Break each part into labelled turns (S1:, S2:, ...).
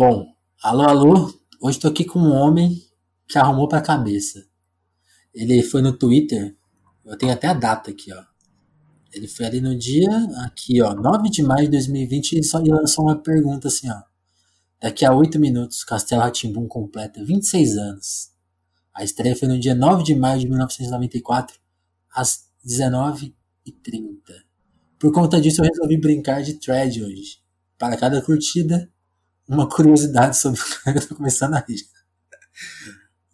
S1: Bom, alô, alô. Hoje tô aqui com um homem que arrumou pra cabeça. Ele foi no Twitter, eu tenho até a data aqui, ó. Ele foi ali no dia, aqui, ó, 9 de maio de 2020 e só lançou uma pergunta assim, ó. Daqui a 8 minutos, Castelo Ratimbum completa 26 anos. A estreia foi no dia 9 de maio de 1994, às 19h30. Por conta disso, eu resolvi brincar de thread hoje. Para cada curtida, uma curiosidade sobre. Eu tô começando a rir.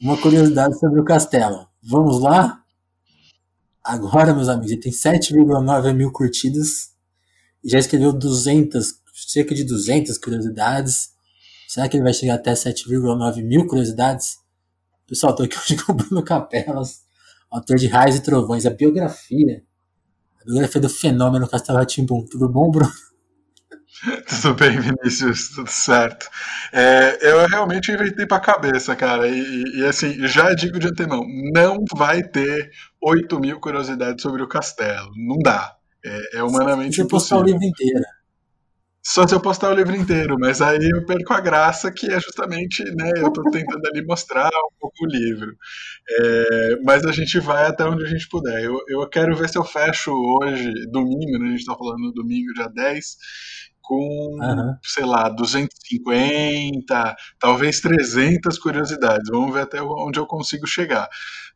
S1: Uma curiosidade sobre o castelo. Vamos lá? Agora, meus amigos, ele tem 7,9 mil curtidas e já escreveu 200, cerca de 200 curiosidades. Será que ele vai chegar até 7,9 mil curiosidades? Pessoal, tô aqui hoje com o Bruno Capelas, autor de Raios e Trovões, a biografia. A biografia do fenômeno Castelo Ratimbum. Tudo bom, Bruno?
S2: Tudo bem, Vinícius, tudo certo. É, eu realmente inventei pra cabeça, cara. E, e, assim, já digo de antemão: não vai ter 8 mil curiosidades sobre o castelo. Não dá. É, é humanamente
S1: Se você postar o livro inteiro.
S2: Só se eu postar o livro inteiro, mas aí eu perco a graça, que é justamente, né, eu estou tentando ali mostrar um pouco o livro. É, mas a gente vai até onde a gente puder. Eu, eu quero ver se eu fecho hoje, domingo, né, a gente está falando no domingo, dia 10, com, uhum. sei lá, 250, talvez 300 curiosidades. Vamos ver até onde eu consigo chegar.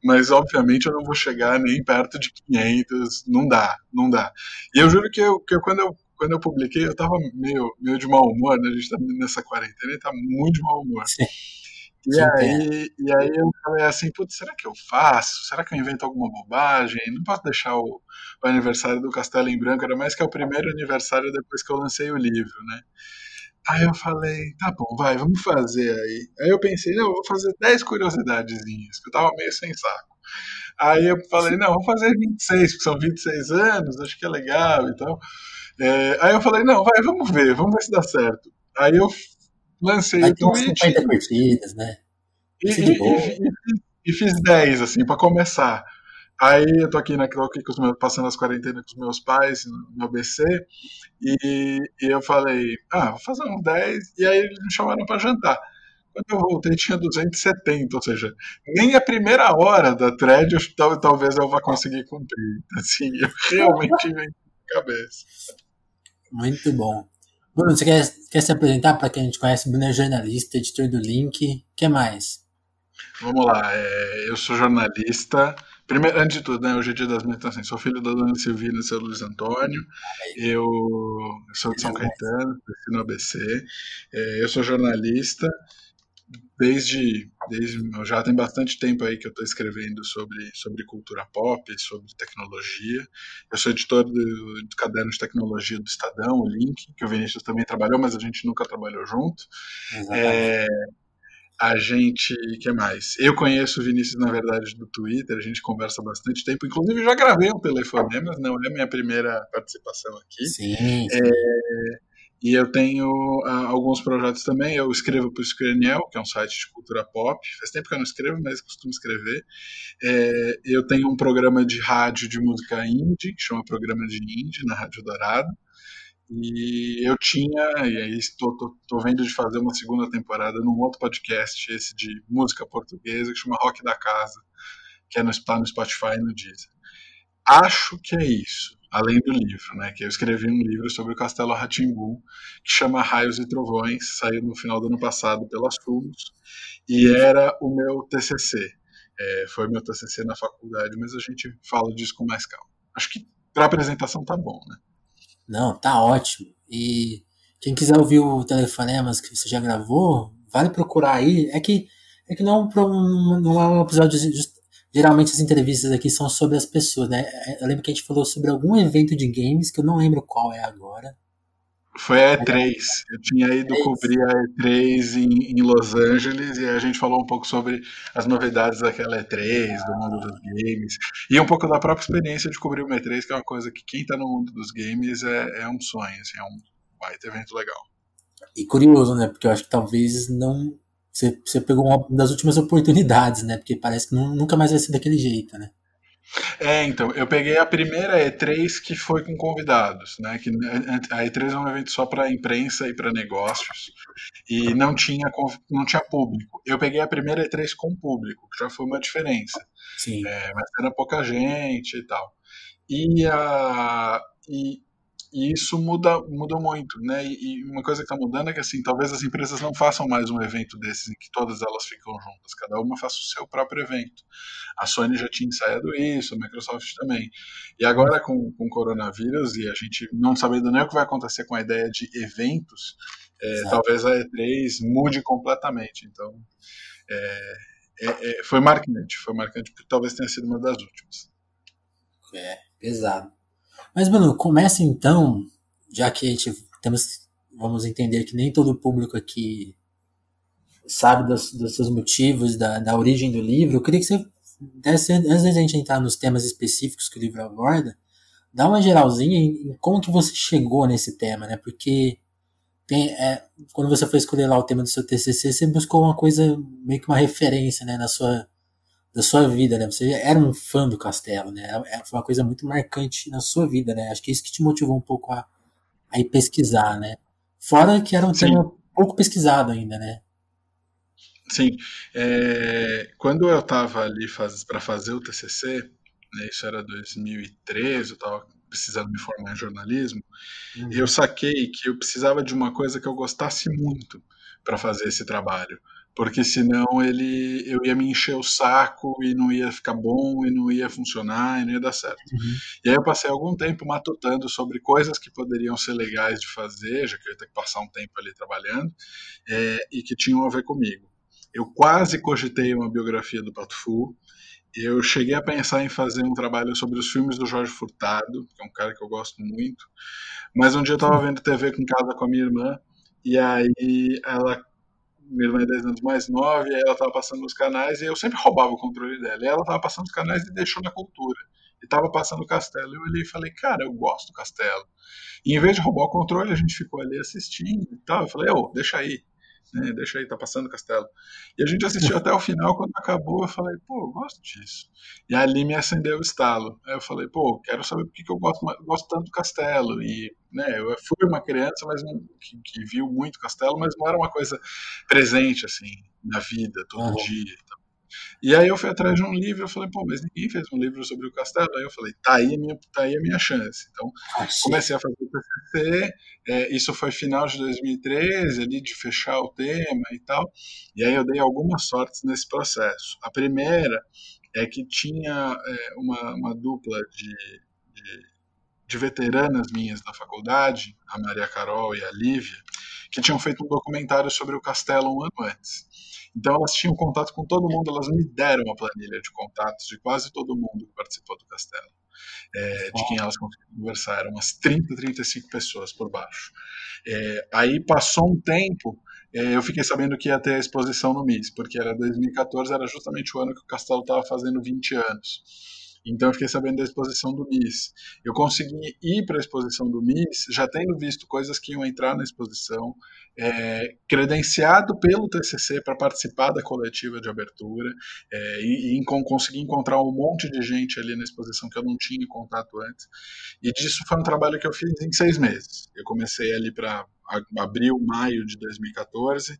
S2: Mas, obviamente, eu não vou chegar nem perto de 500, não dá, não dá. E eu juro que, eu, que eu, quando eu quando eu publiquei, eu tava meio, meio de mau humor, né? A gente tá nessa quarentena e tá muito de mau humor. Sim. E aí, e aí eu falei assim, putz, será que eu faço? Será que eu invento alguma bobagem? Não posso deixar o, o aniversário do Castelo em Branco, era mais que é o primeiro aniversário depois que eu lancei o livro, né? Aí eu falei, tá bom, vai, vamos fazer aí. Aí eu pensei, não, eu vou fazer 10 curiosidadezinhas, que eu tava meio sem saco. Aí eu falei, não, vou fazer 26, porque são 26 anos, acho que é legal e tal. É, aí eu falei, não, vai, vamos ver, vamos ver se dá certo. Aí eu lancei
S1: o tweet. 50 curtidas, né?
S2: E, e, e, e, fiz 10, assim, para começar. Aí eu tô aqui, né, tô aqui com os meus, passando as quarentenas com os meus pais no ABC, e, e eu falei, ah, vou fazer uns 10, e aí eles me chamaram para jantar. Quando eu voltei tinha 270, ou seja, nem a primeira hora da thread eu, talvez eu vá conseguir cumprir. Assim, eu realmente inventei cabeça.
S1: Muito bom. Bruno, você quer, quer se apresentar para quem a gente conhece? Bruno é jornalista, editor do Link. O que mais?
S2: Vamos lá, é, eu sou jornalista. Primeiro, antes de tudo, né, hoje é dia das minhas assim, sou filho da dona Silvina e seu Luiz Antônio. Eu, eu sou de São Caetano, cresci no ABC. É, eu sou jornalista desde, desde já tem bastante tempo aí que eu estou escrevendo sobre, sobre cultura pop, sobre tecnologia. Eu sou editor do, do, caderno de tecnologia do Estadão, o Link, que o Vinícius também trabalhou, mas a gente nunca trabalhou junto. É, a gente, que mais? Eu conheço o Vinícius, na verdade, do Twitter, a gente conversa bastante tempo. Inclusive, já gravei um telefonema, não é minha primeira participação aqui.
S1: Sim. sim.
S2: É, e eu tenho uh, alguns projetos também. Eu escrevo para o Scraniel, que é um site de cultura pop. Faz tempo que eu não escrevo, mas costumo escrever. É, eu tenho um programa de rádio de música indie, que chama Programa de Indie, na Rádio Dourado. E eu tinha, e aí estou tô, tô, vendo de fazer uma segunda temporada num outro podcast, esse de música portuguesa, que chama Rock da Casa, que é no, tá no Spotify e no Deezer. Acho que é isso além do livro, né? Que eu escrevi um livro sobre o Castelo Ratimbu, que chama Raios e Trovões, saiu no final do ano passado pelas Fumos, e era o meu TCC. É, foi meu TCC na faculdade, mas a gente fala disso com mais calma. Acho que para apresentação tá bom, né?
S1: Não, tá ótimo. E quem quiser ouvir o telefonemas que você já gravou, vale procurar aí. É que é que não, é não é um episódio geralmente as entrevistas aqui são sobre as pessoas, né? Eu lembro que a gente falou sobre algum evento de games, que eu não lembro qual é agora.
S2: Foi a E3. Eu tinha ido E3. cobrir a E3 em, em, Los Angeles e a gente falou um pouco sobre as novidades daquela E3, do mundo dos games, e um pouco da própria experiência de cobrir uma E3, que é uma coisa que quem está no mundo dos games é, é um sonho, assim, é um baita evento legal.
S1: E curioso, né? Porque eu acho que talvez não você, você pegou uma das últimas oportunidades, né? Porque parece que nunca mais vai ser daquele jeito, né?
S2: É, então, eu peguei a primeira E3 que foi com convidados, né? Que a E3 é um evento só para imprensa e para negócios e não tinha não tinha público. Eu peguei a primeira E3 com público, que já foi uma diferença.
S1: Sim.
S2: É, mas era pouca gente e tal. E a e, e isso muda, muda muito, né? E, e uma coisa que está mudando é que assim, talvez as empresas não façam mais um evento desses em que todas elas ficam juntas, cada uma faça o seu próprio evento. A Sony já tinha ensaiado isso, a Microsoft também. E agora com, com o coronavírus e a gente não sabendo nem o que vai acontecer com a ideia de eventos, é, talvez a E3 mude completamente. Então, é, é, é, foi marcante, foi marcante porque talvez tenha sido uma das últimas.
S1: É, pesado. Mas, mano, começa então, já que a gente temos, vamos entender que nem todo o público aqui sabe dos, dos seus motivos, da, da origem do livro, eu queria que você desse, antes da gente entrar nos temas específicos que o livro aborda, dá uma geralzinha em, em como que você chegou nesse tema, né? Porque tem, é, quando você foi escolher lá o tema do seu TCC, você buscou uma coisa, meio que uma referência, né, na sua da sua vida, né? Você era um fã do Castelo, né? É, foi uma coisa muito marcante na sua vida, né? Acho que é isso que te motivou um pouco a, a ir pesquisar, né? Fora que era um Sim. tema pouco pesquisado ainda, né?
S2: Sim. É, quando eu estava ali faz, para fazer o TCC, né, isso era 2013, eu estava precisando me formar em jornalismo, uhum. eu saquei que eu precisava de uma coisa que eu gostasse muito para fazer esse trabalho porque senão ele eu ia me encher o saco e não ia ficar bom e não ia funcionar e não ia dar certo. Uhum. E aí eu passei algum tempo matutando sobre coisas que poderiam ser legais de fazer, já que eu ia ter que passar um tempo ali trabalhando, é, e que tinham a ver comigo. Eu quase cogitei uma biografia do Pato Fu, eu cheguei a pensar em fazer um trabalho sobre os filmes do Jorge Furtado, que é um cara que eu gosto muito, mas um dia eu estava vendo TV em casa com a minha irmã, e aí ela minha irmã é 10 anos mais nova, e ela estava passando nos canais, e eu sempre roubava o controle dela. E ela estava passando os canais e deixou na cultura. E estava passando o castelo. Eu olhei e falei, cara, eu gosto do castelo. E em vez de roubar o controle, a gente ficou ali assistindo e tal. Eu falei, ô, deixa aí né, deixa aí, tá passando o castelo. E a gente assistiu até o final, quando acabou, eu falei, pô, eu gosto disso. E ali me acendeu o estalo. Aí eu falei, pô, quero saber por que, que eu gosto, gosto tanto do castelo. E, né, eu fui uma criança mas não, que, que, viu muito castelo, mas não era uma coisa presente, assim, na vida, todo uhum. dia. E aí eu fui atrás de um livro, eu falei, pô, mas ninguém fez um livro sobre o castelo. Aí eu falei, tá aí a minha, tá aí a minha chance. Então, comecei a fazer o TCC, é, isso foi final de 2013, ali de fechar o tema e tal. E aí eu dei algumas sortes nesse processo. A primeira é que tinha é, uma, uma dupla de, de, de veteranas minhas da faculdade, a Maria Carol e a Lívia, que tinham feito um documentário sobre o castelo um ano antes. Então elas tinham contato com todo mundo, elas me deram uma planilha de contatos de quase todo mundo que participou do castelo. É, de quem elas conseguiram conversar, eram umas 30, 35 pessoas por baixo. É, aí passou um tempo, é, eu fiquei sabendo que ia ter a exposição no MIS, porque era 2014, era justamente o ano que o castelo estava fazendo 20 anos. Então eu fiquei sabendo da exposição do MIS. Eu consegui ir para a exposição do MIS, já tendo visto coisas que iam entrar na exposição, é, credenciado pelo TCC para participar da coletiva de abertura é, e, e conseguir encontrar um monte de gente ali na exposição que eu não tinha contato antes. E disso foi um trabalho que eu fiz em seis meses. Eu comecei ali para abril, maio de 2014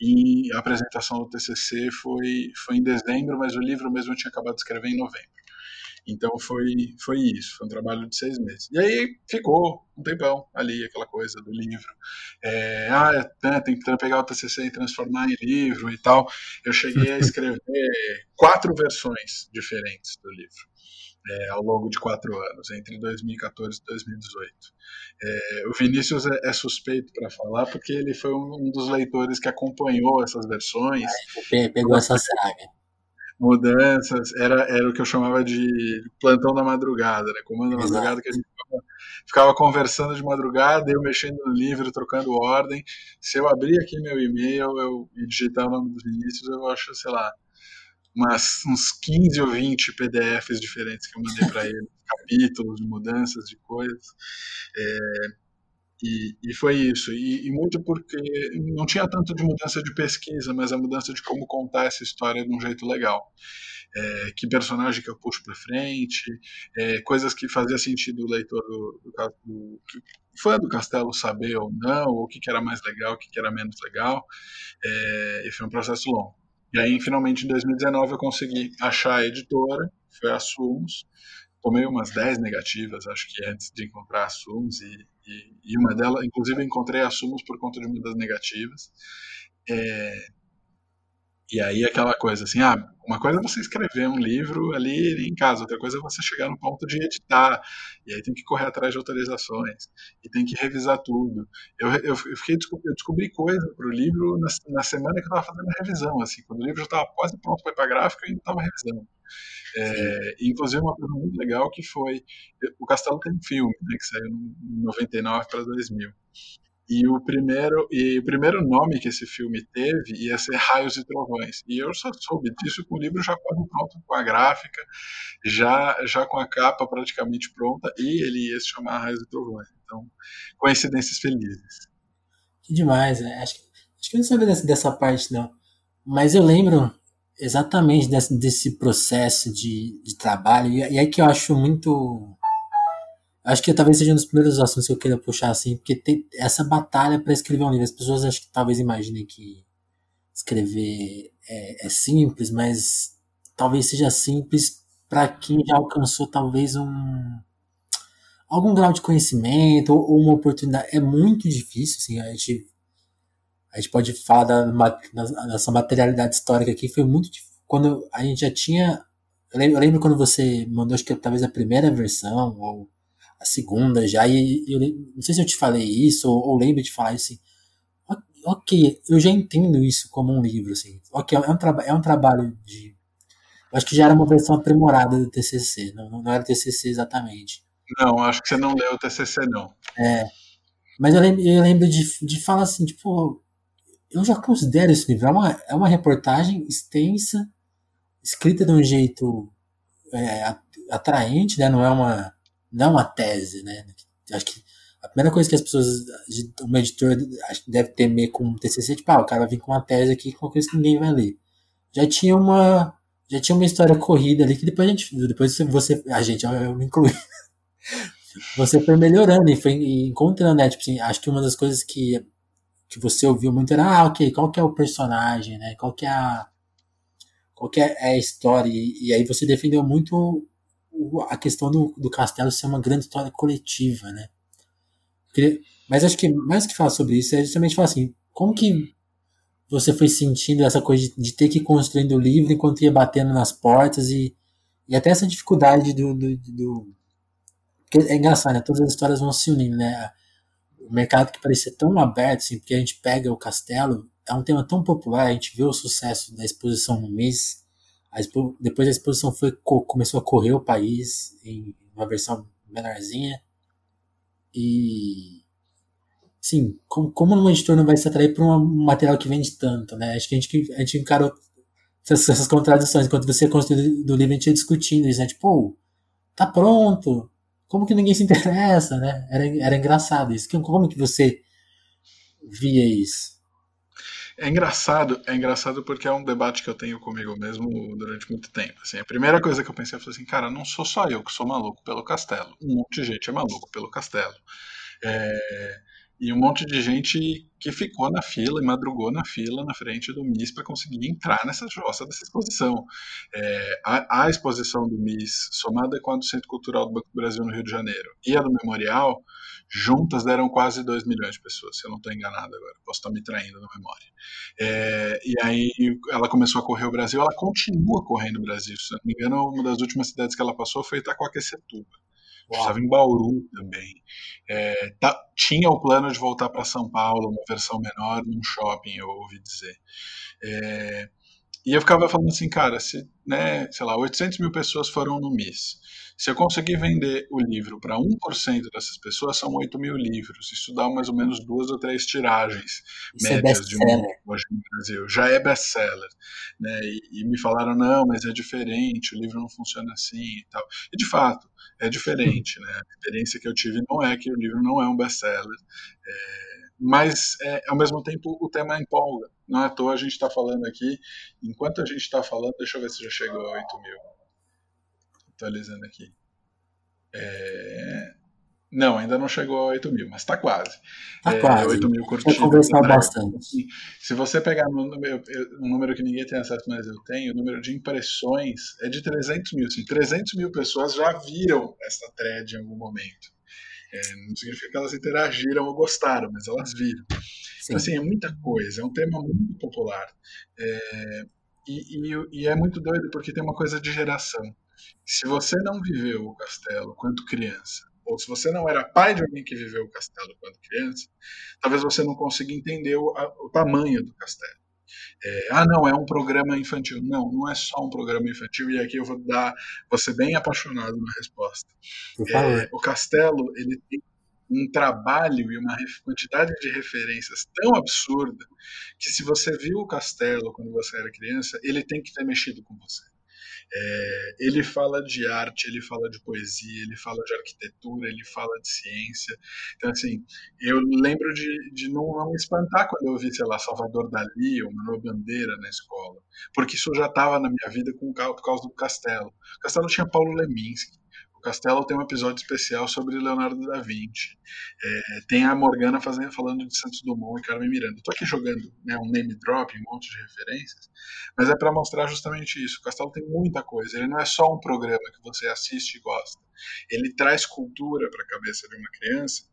S2: e a apresentação do TCC foi, foi em dezembro, mas o livro mesmo eu tinha acabado de escrever em novembro. Então foi, foi isso, foi um trabalho de seis meses. E aí ficou um tempão ali, aquela coisa do livro. É, ah, né, tem que pegar o TCC e transformar em livro e tal. Eu cheguei a escrever quatro versões diferentes do livro. É, ao longo de quatro anos, entre 2014 e 2018. É, o Vinícius é, é suspeito para falar porque ele foi um, um, dos leitores que acompanhou essas versões.
S1: pegou essa saga
S2: mudanças, era, era o que eu chamava de plantão da madrugada, né? Comando da madrugada, que a gente ficava, ficava, conversando de madrugada, eu mexendo no livro, trocando ordem. Se eu abrir aqui meu e-mail eu, e digitar o nome dos Vinícius, eu acho, sei lá, umas, uns 15 ou 20 PDFs diferentes que eu mandei para ele, capítulos de mudanças, de coisas. É, E, e foi isso. E, e, muito porque não tinha tanto de mudança de pesquisa, mas a mudança de como contar essa história de um jeito legal. É, que personagem que eu puxo para frente, é, coisas que fazia sentido o leitor do, do, do, fã do Castelo saber ou não, ou o que, que era mais legal, o que, que era menos legal. É, e foi um processo longo. E aí, finalmente, em 2019, eu consegui achar a editora, foi a Sumos. Tomei umas 10 negativas, acho que antes de encontrar a Sumos, e, e, e uma delas, inclusive, encontrei a Sumos por conta de uma das negativas. É, e aí aquela coisa assim, ah, uma coisa é você escrever um livro ali em casa, outra coisa é você chegar no ponto de editar, e aí tem que correr atrás de autorizações, e tem que revisar tudo. Eu, eu, eu fiquei, eu descobri coisa para o livro na, na, semana que eu estava fazendo a revisão, assim, quando o livro já estava quase pronto para ir para gráfica, eu ainda estava revisando. É, inclusive uma coisa muito legal que foi, o Castelo tem um filme, né, que saiu em 99 para 2000. E o primeiro e o primeiro nome que esse filme teve ia ser Raios e Trovões. E eu só soube disso com o livro já quase pronto, com a gráfica, já já com a capa praticamente pronta, e ele ia se chamar Raios e Trovões. Então, coincidências felizes.
S1: Que demais, né? Acho, acho que eu não sabia dessa, dessa parte, não. Mas eu lembro exatamente desse, desse processo de, de trabalho, e, e aí que eu acho muito Acho que talvez seja um dos primeiros assuntos que eu queira puxar, assim, porque tem essa batalha para escrever um livro. As pessoas acho que talvez imaginem que escrever é, é simples, mas talvez seja simples para quem já alcançou talvez um algum grau de conhecimento ou, uma oportunidade. É muito difícil, assim, a gente, a gente pode falar da, dessa materialidade histórica aqui, foi muito. Quando a gente já tinha. Eu lembro, eu lembro quando você mandou, acho que talvez a primeira versão, ou a segunda já, e eu não sei se eu te falei isso, ou, ou lembro de falar assim, ok, eu já entendo isso como um livro, assim, ok, é um, é um trabalho de, acho que já era uma versão aprimorada do TCC, não, não era TCC exatamente.
S2: Não, acho que você não leu o TCC, não.
S1: É, mas eu lembro, eu lembro de, de falar assim, tipo, eu já considero esse livro, é uma, é uma reportagem extensa, escrita de um jeito é, atraente, né, não é uma não uma tese, né? Acho que a primeira coisa que as pessoas, um editor deve temer com um TCC, tipo, ah, o cara vir com uma tese aqui, com uma coisa que ninguém vai ler. Já tinha uma, já tinha uma história corrida ali que depois a gente, depois você, a gente, eu me incluí. você foi melhorando e foi encontrando, né? Tipo assim, acho que uma das coisas que, que você ouviu muito era, ah, ok, qual que é o personagem, né? Qual que é a, qual que é a história? E, e aí você defendeu muito a questão do, do castelo ser uma grande história coletiva, né? Mas acho que mais que falar sobre isso é justamente falar assim, como que você foi sentindo essa coisa de, de ter que ir construindo o livro enquanto ia batendo nas portas e, e até essa dificuldade do, do, do porque é engraçado, né? Todas as histórias vão se unindo, né? O mercado que parecia tão aberto, assim, porque a gente pega o castelo, é um tema tão popular, a gente vê o sucesso da exposição no mês, a expo, depois a exposição foi, começou a correr o país em uma versão menorzinha. E. Sim, como, como um editor não vai se atrair por um material que vende tanto, né? Acho que a gente, a gente encarou essas, essas contradições. Enquanto você construiu do livro, a gente ia discutindo isso, né? Tipo, tá pronto. Como que ninguém se interessa, né? Era, era engraçado isso. Como que você via isso?
S2: É engraçado, é engraçado porque é um debate que eu tenho comigo mesmo durante muito tempo. Assim, a primeira coisa que eu pensei foi assim, cara, não sou só eu que sou maluco pelo castelo. Um monte de gente é maluco pelo castelo. É, e um monte de gente que ficou na fila e madrugou na fila na frente do MIS para conseguir entrar nessa jossa dessa exposição. É, a, a, exposição do MIS, somada com a do Centro Cultural do Banco do Brasil no Rio de Janeiro e a do Memorial, juntas deram quase 2 milhões de pessoas, se eu não estou enganado agora, posso estar me traindo na memória. É, e aí ela começou a correr o Brasil, ela continua correndo o Brasil, se não me engano, uma das últimas cidades que ela passou foi Itacoaquecetuba. Estava em Bauru também. É, tá, tinha o plano de voltar para São Paulo, uma versão menor, num shopping, eu ouvi dizer. É, e eu ficava falando assim, cara, se, né, sei lá, 800 mil pessoas foram no MIS Se eu conseguir vender o livro para 1% dessas pessoas, são 8 mil livros. Isso dá mais ou menos duas ou três tiragens Isso é médias é de um livro hoje no Brasil. Já é best-seller. Né? E, e, me falaram, não, mas é diferente, o livro não funciona assim e tal. E de fato, é diferente. Né? A experiência que eu tive não é que o livro não é um best-seller. É, mas é, ao mesmo tempo o tema empolga. Não é à toa a gente está falando aqui, enquanto a gente está falando, deixa eu ver se já chegou a 8 mil atualizando aqui. É... Não, ainda não chegou a 8 mil, mas está quase.
S1: Está é, quase.
S2: 8 mil curtidas.
S1: conversar bastante.
S2: Se você pegar um número, um número que ninguém tem acesso, mas eu tenho, o número de impressões é de 300 mil. Assim, 300 mil pessoas já viram essa thread em algum momento. É, não significa que elas interagiram ou gostaram, mas elas viram. Então, assim, é muita coisa, é um tema muito popular. É, e, e, e é muito doido porque tem uma coisa de geração. Se você não viveu o castelo quando criança, ou se você não era pai de alguém que viveu o castelo quando criança, talvez você não consiga entender o, a, o tamanho do castelo. É, ah, não, é um programa infantil. Não, não é só um programa infantil, e aqui eu vou dar, ser bem apaixonado na resposta. É, o Castelo, ele tem um trabalho e uma quantidade de referências tão absurda que se você viu o Castelo quando você era criança, ele tem que ter mexido com você. É, ele fala de arte, ele fala de poesia, ele fala de arquitetura, ele fala de ciência. Então, assim, eu lembro de, de não, não me espantar quando eu vi, sei lá, Salvador Dali ou Manuel Bandeira na escola, porque isso já estava na minha vida com, por causa do Castelo. O Castelo tinha Paulo Leminski, o Castelo tem um episódio especial sobre Leonardo da Vinci. É, tem a Morgana fazendo, falando de Santos Dumont e Carmen Miranda. Estou aqui jogando né, um name drop, um monte de referências, mas é para mostrar justamente isso. O Castelo tem muita coisa. Ele não é só um programa que você assiste e gosta. Ele traz cultura para a cabeça de uma criança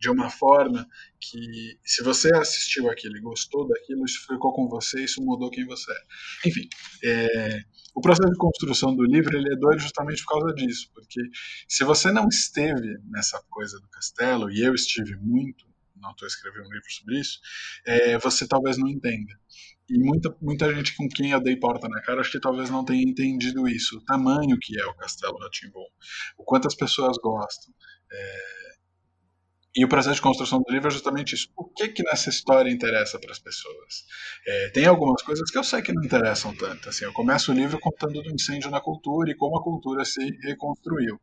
S2: de uma forma que, se você assistiu aquilo e gostou daquilo, isso ficou com você, isso mudou quem você é. Enfim, é, o processo de construção do livro ele é doido justamente por causa disso, porque se você não esteve nessa coisa do castelo, e eu estive muito, não estou escrevendo um livro sobre isso, é, você talvez não entenda. E muita, muita gente com quem eu dei porta na cara, acho que talvez não tenha entendido isso, o tamanho que é o Castelo Ratimbom, o quanto as pessoas gostam. É, e o processo de construção do livro é justamente isso. O que que nessa história interessa para as pessoas? É, tem algumas coisas que eu sei que não interessam tanto. Assim, eu começo o livro contando do incêndio na cultura e como a cultura se reconstruiu.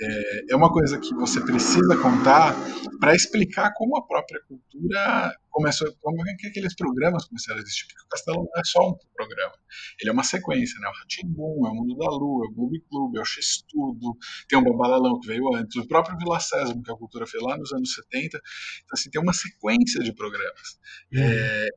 S2: É, é uma coisa que você precisa contar para explicar como a própria cultura começou, como é que aqueles programas começaram a existir, porque o Castelo não é só um programa, ele é uma sequência, né? O Ratimbum, é o Mundo da Lua, é o Clube Clube, é o X-Tudo, tem o Babalalão que veio antes, o próprio Vila Sésamo, que a cultura fez lá nos anos 70, então assim, tem uma sequência de programas. Uhum. É,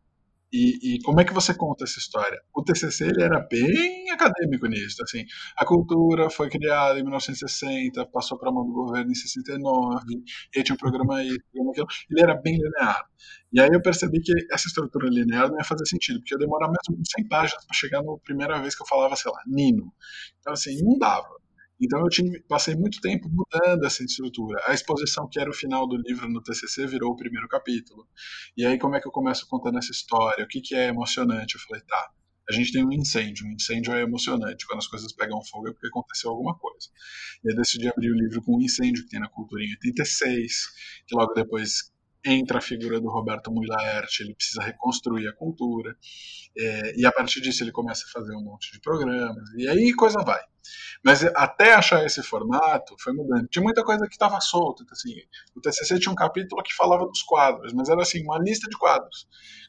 S2: e, e, como é que você conta essa história? O TCC ele era bem acadêmico nisso. Assim, a cultura foi criada em 1960, passou para a mão do governo em 69, e aí tinha um programa isso, programa aquilo. Ele era bem linear. E aí eu percebi que essa estrutura linear não ia fazer sentido, porque ia demorar mesmo 100 páginas para chegar na primeira vez que eu falava, sei lá, Nino. Então, assim, não dava. Então eu tive, passei muito tempo mudando essa estrutura. A exposição que era o final do livro no TCC virou o primeiro capítulo. E aí como é que eu começo contando essa história? O que, que é emocionante? Eu falei, tá, a gente tem um incêndio. Um incêndio é emocionante. Quando as coisas pegam fogo é porque aconteceu alguma coisa. E eu decidi abrir o livro com um incêndio que tem na Cultura em 86, que logo depois entra a figura do Roberto Muilaert, ele precisa reconstruir a cultura, é, e a partir disso ele começa a fazer um monte de programas, e aí coisa vai. Mas até achar esse formato foi mudando. Tinha muita coisa que estava solta. Então, assim, o TCC tinha um capítulo que falava dos quadros, mas era assim, uma lista de quadros,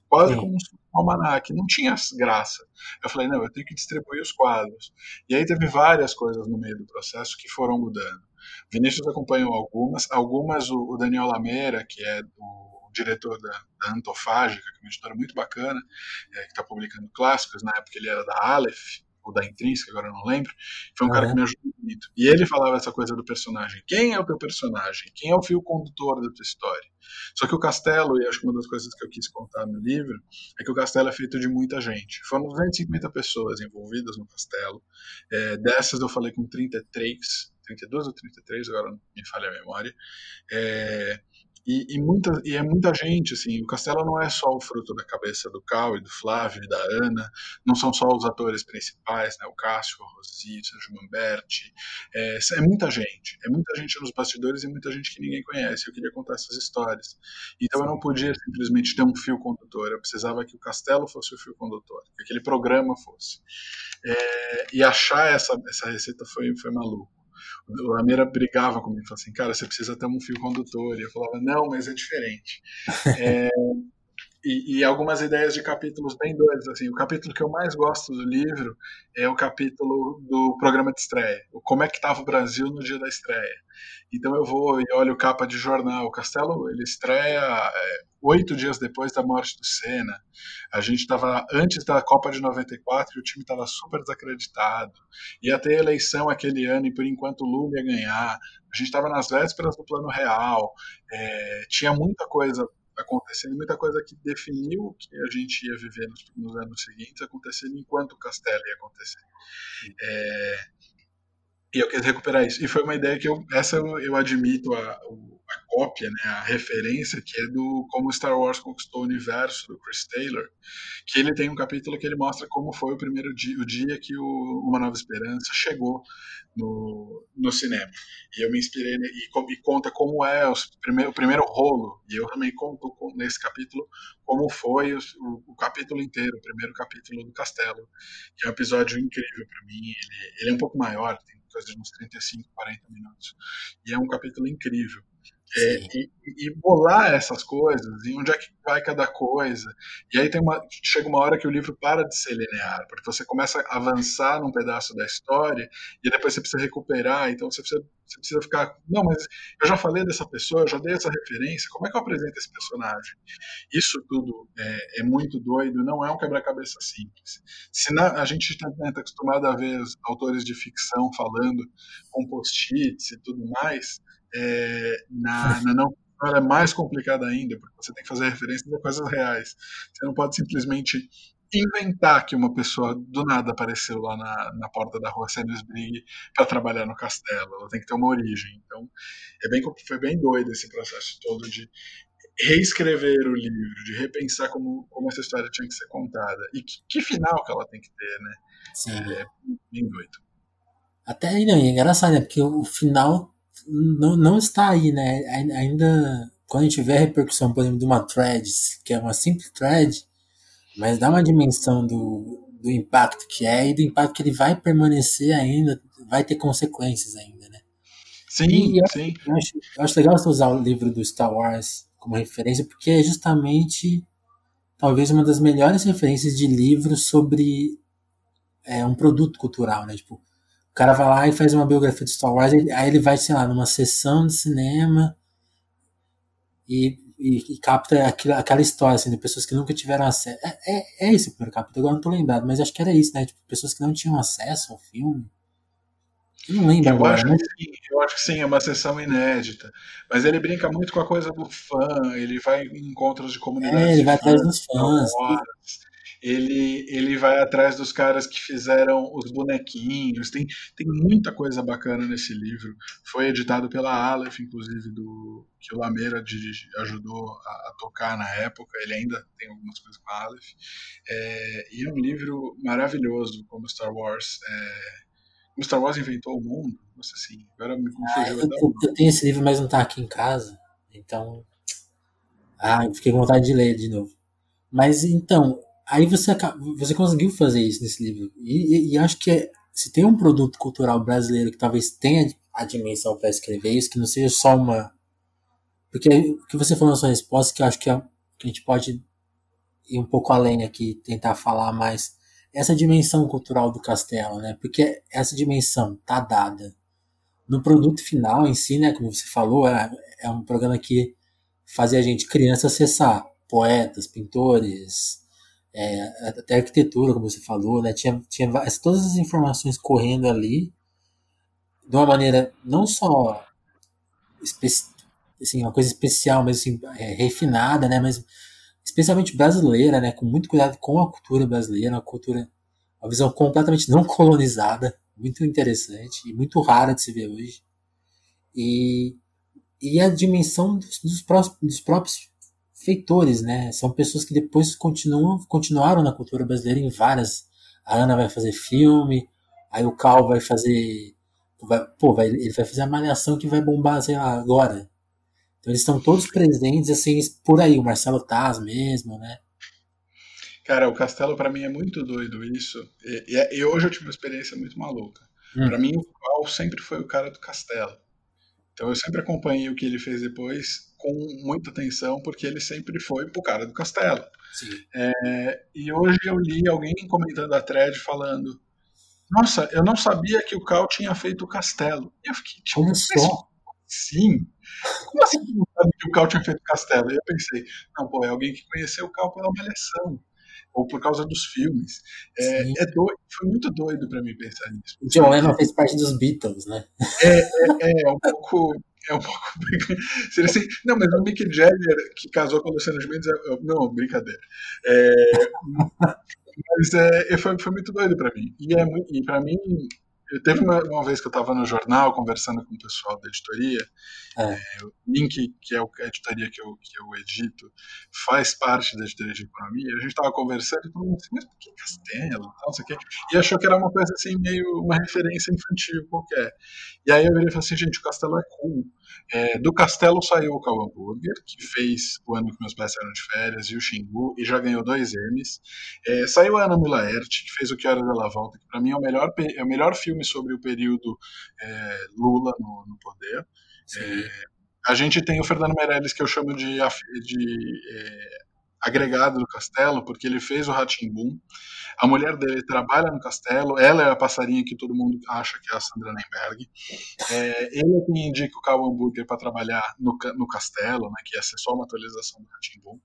S2: quase Sim. como um almanac, não tinha graça. Eu falei, não, eu tenho que distribuir os quadros. E aí teve várias coisas no meio do processo que foram mudando. Vinícius acompanhou algumas, algumas o, o Daniel Lameira, que é o diretor da, da Antofágica, que é uma editora muito bacana, é, que está publicando clássicos, na época ele era da Aleph, ou da Intrínseca, agora eu não lembro, foi um ah, cara que me ajudou muito. E ele falava essa coisa do personagem. Quem é o teu personagem? Quem é o fio condutor da tua história? Só que o castelo, e acho que uma das coisas que eu quis contar no livro, é que o castelo é feito de muita gente. Foram 250 pessoas envolvidas no castelo. É, dessas eu falei com 33, 32 ou 33, agora me falha a memória. É, E, e, muita, e é muita gente, assim, o Castelo não é só o fruto da cabeça do Cal e do Flávio e da Ana, não são só os atores principais, né, o Cássio, a Rosi, o Sérgio Mamberti, é, é, muita gente, é muita gente nos bastidores e muita gente que ninguém conhece, eu queria contar essas histórias. Então eu não podia simplesmente ter um fio condutor, eu precisava que o Castelo fosse o fio condutor, que aquele programa fosse. É, e achar essa, essa receita foi, foi maluco o Lameira brigava comigo, falava assim, cara, você precisa ter um fio condutor. E eu falava, não, mas é diferente. é, e, e, algumas ideias de capítulos bem doidos. Assim, o capítulo que eu mais gosto do livro é o capítulo do programa de estreia. Como é que estava o Brasil no dia da estreia. Então eu vou e olho capa de jornal. O Castelo ele estreia é, oito dias depois da morte do Senna. A gente estava antes da Copa de 94 e o time estava super desacreditado. Ia ter eleição aquele ano e por enquanto o Lula ia ganhar. A gente estava nas vésperas do Plano Real. É, tinha muita coisa acontecendo, muita coisa que definiu o que a gente ia viver nos, nos anos seguintes, acontecendo enquanto o Castelo ia acontecer. É, e eu quis recuperar isso. E foi uma ideia que eu, essa eu, eu admito a, a cópia, né, a referência, que é do como Star Wars conquistou o universo do Chris Taylor, que ele tem um capítulo que ele mostra como foi o primeiro dia, o dia que o Uma Nova Esperança chegou no, no cinema. E eu me inspirei e, e conta como é o primeiro, o primeiro rolo. E eu também conto nesse capítulo como foi o, o, o, capítulo inteiro, o primeiro capítulo do Castelo, que é um episódio incrível para mim. Ele, ele, é um pouco maior, tem coisa de uns 35, 40 minutos. E é um capítulo incrível. É, e, e, bolar essas coisas, e onde é que vai cada coisa. E aí tem uma, chega uma hora que o livro para de ser linear, porque você começa a avançar num pedaço da história e depois você precisa recuperar, então você precisa, você precisa ficar, não, mas eu já falei dessa pessoa, eu já dei essa referência, como é que eu apresento esse personagem? Isso tudo é, é muito doido, não é um quebra-cabeça simples. Se na, a gente está né, tá acostumado a ver autores de ficção falando com post-its e tudo mais, é, na, na não ela é mais complicada ainda, porque você tem que fazer referências a coisas reais. Você não pode simplesmente inventar que uma pessoa do nada apareceu lá na, na porta da rua Sanders-Brig para trabalhar no castelo. Ela tem que ter uma origem. Então, é bem, foi bem doido esse processo todo de reescrever o livro, de repensar como, como essa história tinha que ser contada. E que, que final que ela tem que ter, né?
S1: Sim.
S2: É bem doido.
S1: Até não, é engraçado, né? Porque o final não, não está aí, né? Ainda quando a gente vê a repercussão, por exemplo, de uma thread, que é uma simples thread, mas dá uma dimensão do, do impacto que é e do impacto que ele vai permanecer ainda, vai ter consequências ainda, né?
S2: Sim,
S1: eu,
S2: sim.
S1: Eu acho, eu acho legal você usar o livro do Star Wars como referência, porque é justamente talvez uma das melhores referências de livro sobre é, um produto cultural, né? Tipo, o cara vai lá e faz uma biografia de Star Wars, aí ele vai, sei lá, numa sessão de cinema e, e, e capta aquilo, aquela história, assim, de pessoas que nunca tiveram acesso. É, é, é esse o primeiro capítulo, agora não tô lembrado, mas acho que era isso, né? Tipo, pessoas que não tinham acesso ao filme. Eu não lembro
S2: eu
S1: agora.
S2: Acho né? sim, eu acho que sim, é uma sessão inédita. Mas ele brinca muito com a coisa do fã, ele vai em encontros de comunidade.
S1: É, ele vai atrás dos fãs
S2: ele, ele vai atrás dos caras que fizeram os bonequinhos. Tem, tem muita coisa bacana nesse livro. Foi editado pela Aleph, inclusive, do que o Lameira dirige, ajudou a, a, tocar na época. Ele ainda tem algumas coisas com a Aleph. É, e é um livro maravilhoso, como Star Wars. É, como Star Wars inventou o mundo. Nossa, assim, agora me confundiu.
S1: Ah, eu, eu, tenho esse livro, mas não está aqui em casa. Então. Ah, eu fiquei com vontade de ler de novo. Mas então, aí você, você conseguiu fazer isso nesse livro. E, e, e acho que é, se tem um produto cultural brasileiro que talvez tenha a dimensão para escrever isso, que não seja só uma. Porque o que você falou na sua resposta, que eu acho que a, que a gente pode ir um pouco além aqui, tentar falar mais. Essa dimensão cultural do castelo, né? Porque essa dimensão tá dada. No produto final em si, né? Como você falou, é, é um programa que fazia a gente, criança, acessar poetas, pintores, é, até arquitetura, como você falou, né? Tinha, tinha todas as informações correndo ali de uma maneira não só assim, uma coisa especial, mas assim, é, refinada, né? Mas especialmente brasileira, né? Com muito cuidado com a cultura brasileira, uma cultura, uma visão completamente não colonizada, muito interessante e muito rara de se ver hoje. E, e a dimensão dos, dos, dos próprios feitores, né? São pessoas que depois continuam, continuaram na cultura brasileira em várias. A Ana vai fazer filme, aí o Cal vai fazer. Vai, pô, vai, ele vai fazer a malhação que vai bombar, sei lá, agora. Então eles estão todos presentes, assim, por aí, o Marcelo Taz mesmo, né?
S2: Cara, o Castelo pra mim é muito doido isso. E, e- e hoje eu tive uma experiência muito maluca.
S1: Hum.
S2: Pra mim, o Cal sempre foi o cara do Castelo. Então eu sempre acompanhei o que ele fez depois com muita atenção, porque ele sempre foi pro cara do Castelo. É, e hoje eu li alguém comentando a thread falando: Nossa, eu não sabia que o Cal tinha feito o Castelo. E eu fiquei, tipo,
S1: Olha só.
S2: sim. Como assim você não sabe que o Cal tinha feito o Castelo? E eu pensei, não, pô, é alguém que conheceu o Cal pela malhação. Ou por causa dos filmes. É, é doido, foi muito doido pra mim pensar nisso.
S1: John Lennon fez parte dos Beatles, né?
S2: É, é, é um pouco. É um pouco. Seria assim, não, mas o Mick Jagger, que casou com a Luciana Gimenez, é- é- não, brincadeira. É, mas é, foi, foi muito doido pra mim. E, é, e pra mim, eu teve uma, uma vez que eu tava no jornal conversando com o pessoal da editoria,
S1: É.
S2: o Link, que é o- a editoria que eu, que eu edito, faz parte da editoria de economia. A gente estava conversando e todo mundo assim, mas por que Castelo? Não sei o quê. E achou que era uma coisa assim, meio uma referência infantil qualquer. E aí eu virei e falei assim, gente, o Castelo é cool. É, do Castelo saiu o Cal Hamburger, que fez o ano que meus pais saíram de férias, e o Xingu, e já ganhou dois M's. É, saiu a Ana Mulaert, que fez o Que Horas Ela Volta, que para mim é o, melhor, é o melhor filme sobre o período é, Lula no, no poder.
S1: Sim.
S2: A gente tem o Fernando Meirelles, que eu chamo de, de é, agregado do Castelo, porque ele fez o Ratimbum. A mulher dele trabalha no Castelo, ela é a passarinha que todo mundo acha que é a Sandra Nemberg. É, ele é quem indica o Cal Hambúrguer para trabalhar no, no Castelo, né, que ia ser só uma atualização do Ratimbum.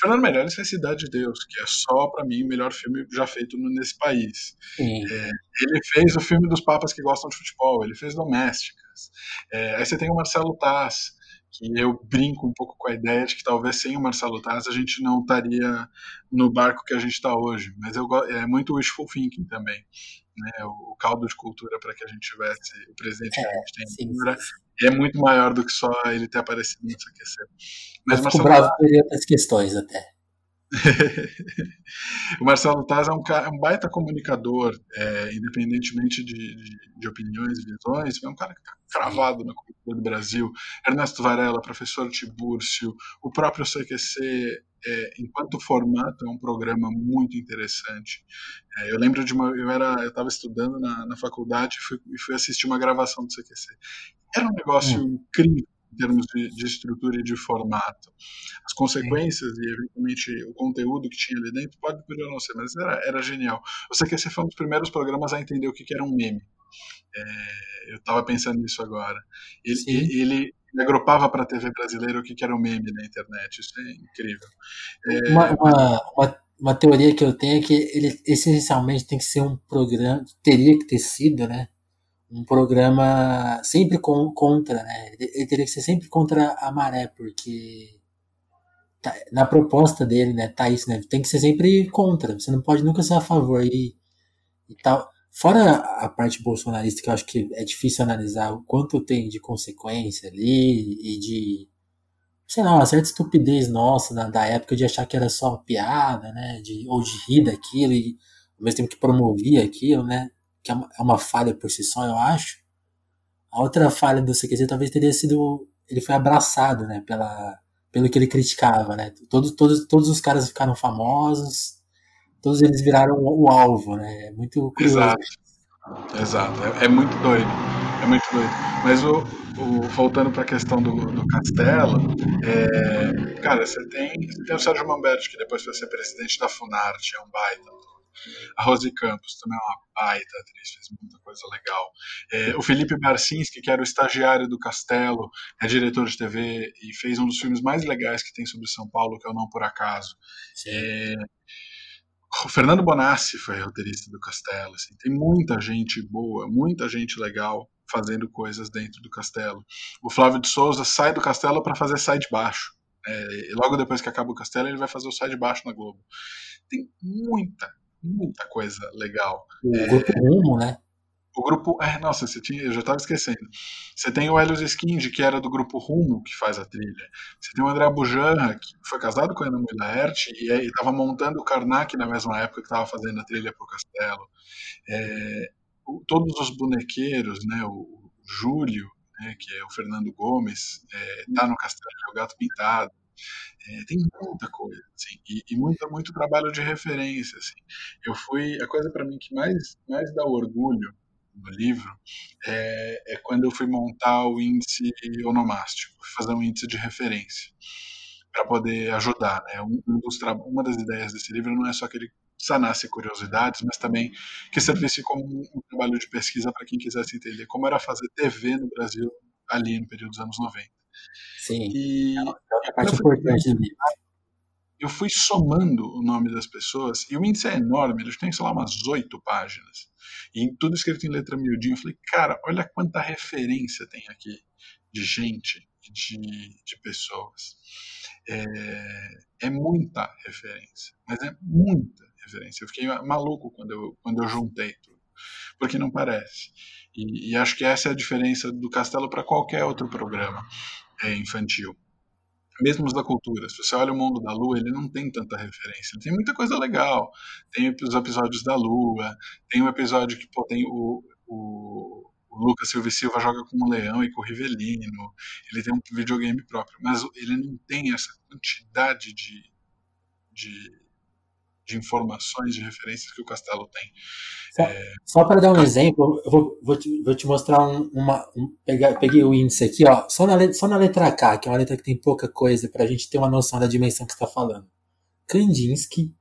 S2: Fernando Meirelles fez Cidade de Deus, que é só, para mim, o melhor filme já feito nesse país.
S1: Sim.
S2: Ele fez o filme dos papas que gostam de futebol, ele fez Domésticas. É, aí você tem o Marcelo Taz, que eu brinco um pouco com a ideia de que talvez sem o Marcelo Taz a gente não estaria no barco que a gente está hoje. Mas eu, é muito wishful thinking também. Né? O, o caldo de cultura para que a gente tivesse o presidente que a gente tem
S1: Sim,
S2: agora
S1: sim.
S2: é muito maior do que só ele ter aparecido no CQC. Mas
S1: Eu
S2: Marcelo
S1: bravo por outras questões até.
S2: o Marcelo Taz é um, cara, é um baita comunicador, é, independentemente de, de, de opiniões e visões, é um cara que está cravado na cultura do Brasil. Ernesto Varela, professor Tibúrcio, o próprio CQC, é, enquanto formato, é um programa muito interessante. É, eu lembro de uma. Eu estava estudando na, na faculdade e fui, fui assistir uma gravação do CQC. Era um negócio incrível em termos de, de estrutura e de formato. As consequências e, eventualmente, o conteúdo que tinha ali dentro pode vir a não ser, mas era, era genial. O CQC foi um dos primeiros programas a entender o que, que era um meme. É, eu estava pensando nisso agora. Ele,
S1: Sim.
S2: ele, ele agrupava para a TV brasileira o que, que era um meme na internet. Isso é incrível. É,
S1: Uma, uma, uma, uma teoria que eu tenho é que ele essencialmente tem que ser um programa, teria que ter sido, né? Um programa sempre com, contra, né? Ele, teria que ser sempre contra a maré, porque tá- na proposta dele, né, tá isso, né? Tem que ser sempre contra. Você não pode nunca ser a favor e, e tal. Fora a parte bolsonarista, que eu acho que é difícil analisar o quanto tem de consequência ali e de, sei lá, uma certa estupidez nossa da, da época de achar que era só piada, né? De, ou de rir daquilo e ao mesmo tempo que promovia aquilo, né? Que é uma, é uma falha por si só, eu acho. A outra falha do CQC talvez teria sido. Ele foi abraçado, né? Pela, pelo que ele criticava, né? Todos, todos, todos os caras ficaram famosos, todos eles viraram o, o alvo, né? É muito curioso.
S2: Exato. Exato. É, é muito doido. É muito doido. Mas o, o- voltando para a questão do, do Castelo, é, cara, você tem, tem o Sérgio Mamberti, que depois foi ser presidente da Funarte, é um baita. A Rose Campos também é uma baita atriz, fez muita coisa legal. É, o Felipe Barcinski, que era o estagiário do Castelo, é diretor de TV e fez um dos filmes mais legais que tem sobre São Paulo, que é o Não Por Acaso. É, o Fernando Bonassi foi roteirista do Castelo. Assim, tem muita gente boa, muita gente legal fazendo coisas dentro do Castelo. O Flávio de Souza sai do Castelo para fazer Sai de Baixo. É, e logo depois que acaba o Castelo, ele vai fazer o Sai de Baixo na Globo. Tem muita, muita coisa legal.
S1: O Grupo Rumo, né?
S2: O grupo. É, nossa, você tinha, eu já estava esquecendo. Você tem o Helios Skind, que era do grupo Rumo, que faz a trilha. Você tem o André Bujanra, que foi casado com a Ana Mulaert e estava montando o Karnak na mesma época que estava fazendo a trilha para o Castelo. É, todos os bonequeiros, né? O, Júlio, né, que é o Fernando Gomes, está é, no Castelo, é o Gato Pintado. É, tem muita coisa, assim, e, e muito, muito trabalho de referência, assim. Eu fui, a coisa para mim que mais, mais dá orgulho no livro é, é, quando eu fui montar o índice onomástico, fazer um índice de referência para poder ajudar. Né? Um, dos, uma das ideias desse livro não é só que ele sanasse curiosidades, mas também que servisse como um, um trabalho de pesquisa para quem quisesse entender como era fazer TV no Brasil ali no período dos anos 90.
S1: Sim,
S2: e,
S1: é uma parte importante do livro
S2: eu fui somando o nome das pessoas, e o índice é enorme, eles têm, sei lá, umas oito páginas, e tudo escrito em letra miudinha. Eu falei, cara, olha quanta referência tem aqui de gente de, de pessoas. É, é muita referência, mas é muita referência. Eu fiquei maluco quando eu, quando eu juntei tudo, porque não parece. E, e acho que essa é a diferença do Castelo para qualquer outro programa é, infantil mesmo os da cultura. Se você olha o mundo da Lua, ele não tem tanta referência. Tem muita coisa legal. Tem os episódios da Lua, tem um episódio que pô, tem o, o, o Lucas Silva Silva joga com o Leão e com o Rivelino. Ele tem um videogame próprio, mas ele não tem essa quantidade de, de, de informações, de referências que o Castelo tem.
S1: Só, é... só para dar um exemplo, eu vou, vou, te, vou te mostrar um, uma. Um, peguei o índice aqui, ó, só na, só na letra K, que é uma letra que tem pouca coisa, para a gente ter uma noção da dimensão que está falando. Kandinsky,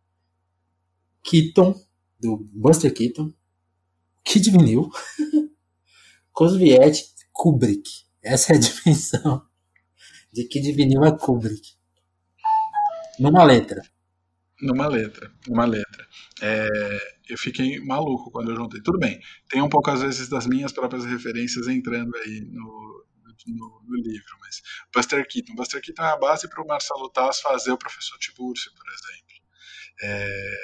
S1: Keaton, do Buster Keaton, Kid Vinil, Kosviet, Kubrick. Essa é a dimensão de Kid Vinil a Kubrick. Numa letra.
S2: Numa letra, numa letra. É, eu fiquei maluco quando eu juntei. Tudo bem, tem um pouco às vezes das minhas próprias referências entrando aí no, no, no livro, mas Buster Keaton. Buster Keaton é a base para o Marcelo Taz fazer o Professor Tiburcio, por exemplo. É,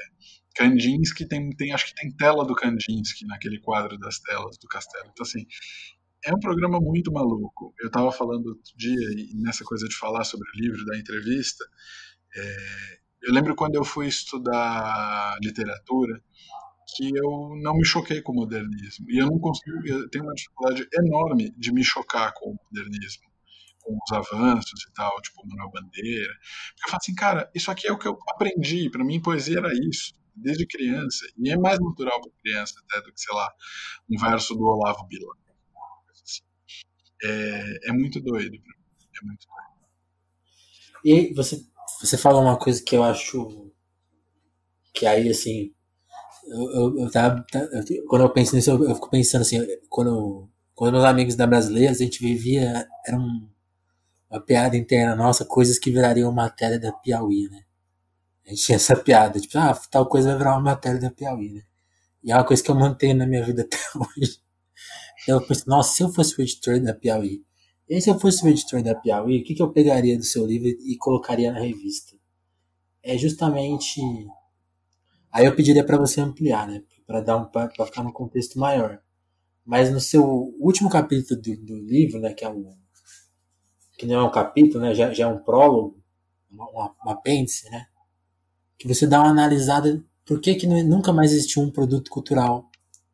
S2: Kandinsky tem, tem, acho que tem tela do Kandinsky naquele quadro das telas do castelo. Então, assim, é um programa muito maluco. Eu estava falando outro dia, nessa coisa de falar sobre o livro, da entrevista, é, eu lembro quando eu fui estudar literatura que eu não me choquei com o modernismo. E eu não consigo, eu tenho uma dificuldade enorme de me chocar com o modernismo, com os avanços e tal, tipo Manuel Bandeira. Porque eu falo assim, cara, isso aqui é o que eu aprendi, para mim poesia era isso, desde criança. E é mais natural para criança até do que, sei lá, um verso do Olavo Bilac. É, é muito doido, é muito doido.
S1: E você você fala uma coisa que eu acho que aí assim eu, eu, eu, tava, eu quando eu penso nisso eu, eu, fico pensando assim quando quando meus amigos da brasileira a gente vivia era um, uma piada interna nossa coisas que virariam matéria da Piauí né? A gente tinha essa piada tipo ah tal coisa vai virar uma matéria da Piauí né? E é uma coisa que eu mantenho na minha vida até hoje. Eu penso nossa se eu fosse o editor da Piauí e se eu fosse o editor da Piauí, o que, que eu pegaria do seu livro e colocaria na revista? É justamente. Aí eu pediria para você ampliar, né? Para dar um, para ficar num contexto maior. Mas no seu último capítulo do, do livro, né? Que é um que não é um capítulo, né? Já, já é um prólogo, uma apêndice, né? Que você dá uma analisada por que, que nunca mais existiu um produto cultural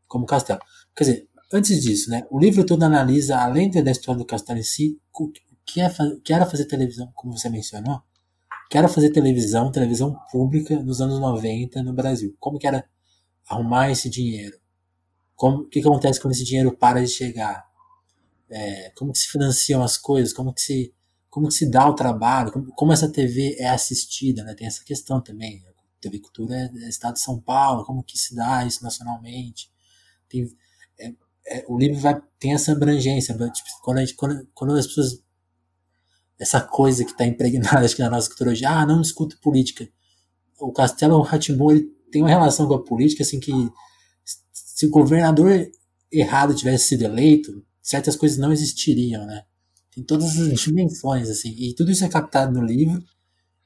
S1: como Castelo. Quer dizer, Antes disso, né, o livro todo analisa, além da história do Castelo em si, o que, é, que era fazer televisão, como você mencionou, que era fazer televisão, televisão pública nos anos 90 no Brasil. Como que era arrumar esse dinheiro? Como, o que, que acontece quando esse dinheiro para de chegar? É, como que se financiam as coisas? Como que se, como que se dá o trabalho? Como, como essa TV é assistida? Né? Tem essa questão também. A TV Cultura é, é Estado de São Paulo, como que se dá isso nacionalmente? Tem, é, o livro vai, tem essa abrangência. Tipo, quando, gente, quando, quando as pessoas. Essa coisa que está impregnada acho que na nossa cultura hoje, ah, não discuto política. O Castelo Ratimbu tem uma relação com a política assim que se o governador errado tivesse sido eleito, certas coisas não existiriam, né? Tem todas as dimensões, assim. E tudo isso é captado no livro,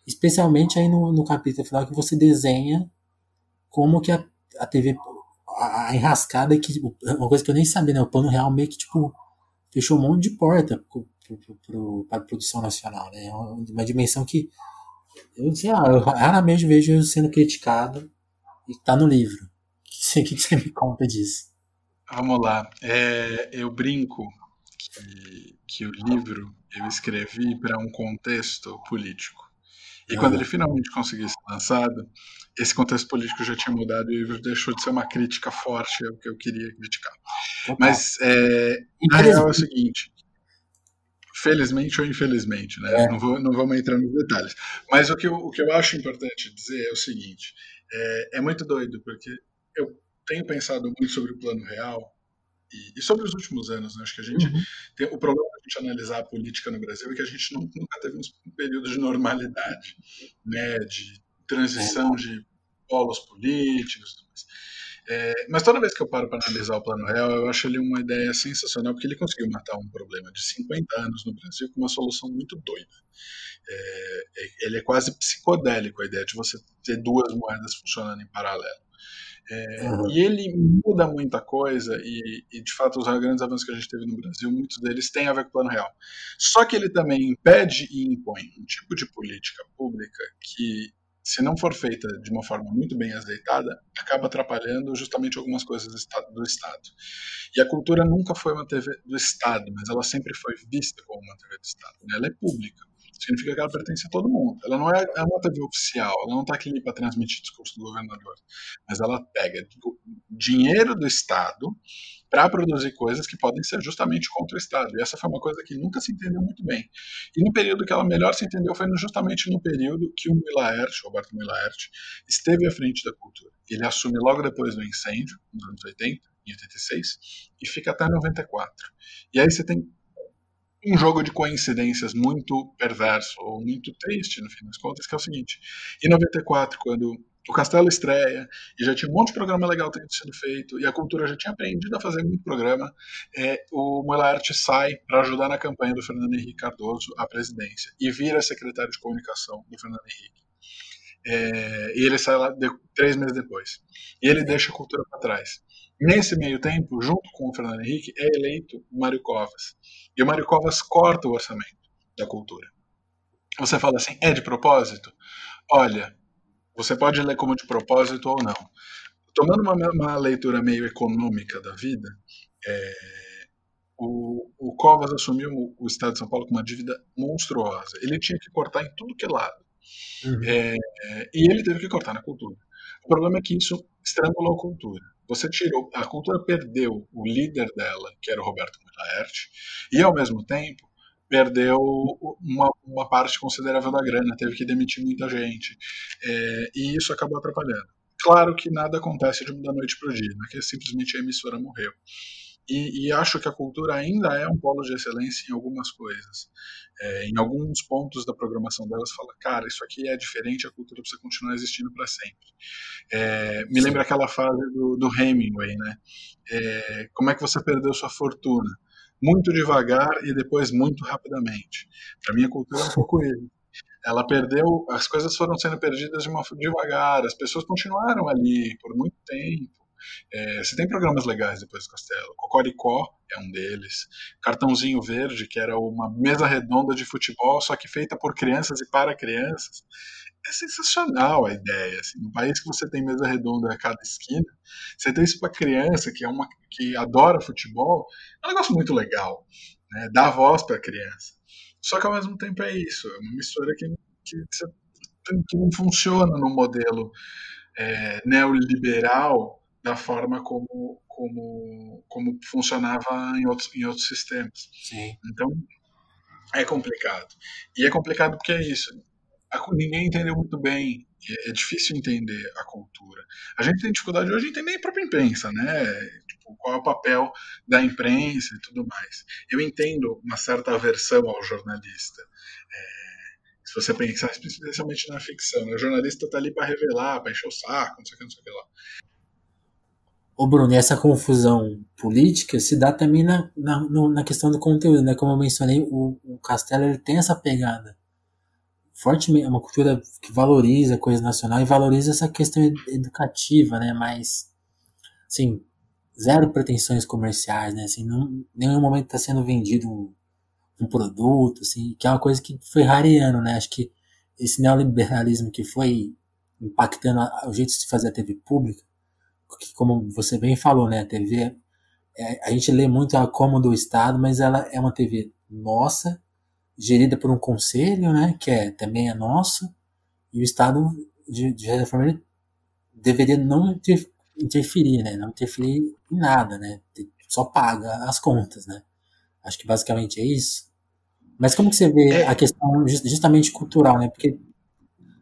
S1: especialmente aí no, no capítulo final que você desenha como que a, a TV a, a enrascada é que, uma coisa que eu nem sabia, né? O plano real meio que, tipo, fechou um monte de porta para a produção nacional, né? É uma dimensão que eu, sei lá, eu raramente vejo sendo criticado e tá no livro. O que, que você me conta disso?
S2: Vamos lá. É, eu brinco que, que o livro eu escrevi para um contexto político. E quando ele finalmente conseguiu ser lançado, esse contexto político já tinha mudado e deixou de ser uma crítica forte ao que eu queria criticar. Mas, é, na real, é o seguinte: felizmente ou infelizmente, né? É. Não, vou, não vamos entrar nos detalhes. Mas o que eu, o que eu acho importante dizer é o seguinte: é, é muito doido, porque eu tenho pensado muito sobre o plano real e, e sobre os últimos anos. Né? Acho que a gente uhum. tem o problema de a gente analisar a política no Brasil é que a gente não, nunca teve um período de normalidade, né? De transição de polos políticos. É, mas toda vez que eu paro para analisar o Plano Real, eu acho ele uma ideia sensacional, porque ele conseguiu matar um problema de 50 anos no Brasil com uma solução muito doida. É, é, ele é quase psicodélico a ideia de você ter duas moedas funcionando em paralelo. É, uhum. E ele muda muita coisa, e, e, de fato os grandes avanços que a gente teve no Brasil, muitos deles têm a ver com o plano real. Só que ele também impede e impõe um tipo de política pública que, se não for feita de uma forma muito bem azeitada, acaba atrapalhando justamente algumas coisas do Estado. Do Estado. E a cultura nunca foi uma TV do Estado, mas ela sempre foi vista como uma TV do Estado. Né? Ela é pública significa que ela pertence a todo mundo. Ela não é, é uma TV oficial, ela não está aqui para transmitir discurso do governador, mas ela pega dinheiro do Estado para produzir coisas que podem ser justamente contra o Estado. E essa foi uma coisa que nunca se entendeu muito bem. E no período que ela melhor se entendeu foi justamente no período que o Milaert, Roberto Milaert, esteve à frente da cultura. Ele assume logo depois do incêndio, nos anos 80, em 86, e fica até 94. E aí você tem um jogo de coincidências muito perverso, ou muito triste, no fim das contas, que é o seguinte. Em 94, quando o Castelo estreia, e já tinha um monte de programa legal tendo sido feito, e a cultura já tinha aprendido a fazer muito programa, é, o Moelart sai para ajudar na campanha do Fernando Henrique Cardoso à presidência, e vira secretário de comunicação do Fernando Henrique. É, e ele sai lá de, três meses depois. E ele deixa a cultura para trás. Nesse meio tempo, junto com o Fernando Henrique, é eleito o Mário Covas. E o Mário Covas corta o orçamento da cultura. Você fala assim, é de propósito? Olha, você pode ler como de propósito ou não. Tomando uma, uma leitura meio econômica da vida, é, o, o, Covas assumiu o, Estado de São Paulo com uma dívida monstruosa. Ele tinha que cortar em tudo que é lado. Uhum. É, e ele teve que cortar na cultura. O problema é que isso estrangulou a cultura. Você tirou, a cultura perdeu o líder dela, que era o Roberto Laerte, e ao mesmo tempo perdeu uma, uma, parte considerável da grana, teve que demitir muita gente, é, e isso acabou atrapalhando. Claro que nada acontece de da noite para o dia, né, que simplesmente a emissora morreu. E, e, acho que a cultura ainda é um polo de excelência em algumas coisas. É, em alguns pontos da programação delas, fala, cara, isso aqui é diferente, a cultura precisa continuar existindo para sempre. É, me lembra aquela fase do, do Hemingway, né? É, como é que você perdeu sua fortuna? Muito devagar e depois muito rapidamente. Para mim, a cultura é um pouco ele ela perdeu, as coisas foram sendo perdidas de uma devagar, as pessoas continuaram ali por muito tempo, é, você tem programas legais depois do Castelo. Cocoricó é um deles. Cartãozinho Verde, que era uma mesa redonda de futebol, só que feita por crianças e para crianças. É sensacional a ideia. Assim, no país que você tem mesa redonda a cada esquina, você tem isso para criança que é uma que adora futebol, é um negócio muito legal. Né? Dá voz para a criança. Só que ao mesmo tempo é isso, é uma mistura que, que, que não funciona no modelo é, neoliberal da forma como, como, como funcionava em outros, em outros sistemas.
S1: Sim.
S2: Então, é complicado. E é complicado porque é isso. ninguém entendeu muito bem. É, é difícil entender a cultura. A gente tem dificuldade hoje de entender a própria imprensa, né? Tipo, qual é o papel da imprensa e tudo mais. Eu entendo uma certa aversão ao jornalista. É, se você pensar especialmente na ficção, né? o jornalista está ali para revelar, para encher o saco, não sei o que, não sei o que lá.
S1: Ô Bruno, e essa confusão política se dá também na, na, na questão do conteúdo, né? Como eu mencionei, o, o Castelo ele tem essa pegada fortemente, é uma cultura que valoriza a coisa nacional e valoriza essa questão educativa, né? Mais, Sim, zero pretensões comerciais, né? Assim, não, nenhum momento está sendo vendido um, um, produto, assim, que é uma coisa que foi rareando, né? Acho que esse neoliberalismo que foi impactando o jeito de se fazer a TV pública, como você bem falou, né? A TV, é, a gente lê muito a como do Estado, mas ela é uma TV nossa, gerida por um conselho, né? Que é, também é nosso, e o Estado, de, de certa forma, deveria não ter interferir, né? Não interferir em nada, né? Só paga as contas, né? Acho que basicamente é isso. Mas como que você vê é. a questão justamente cultural, né? Porque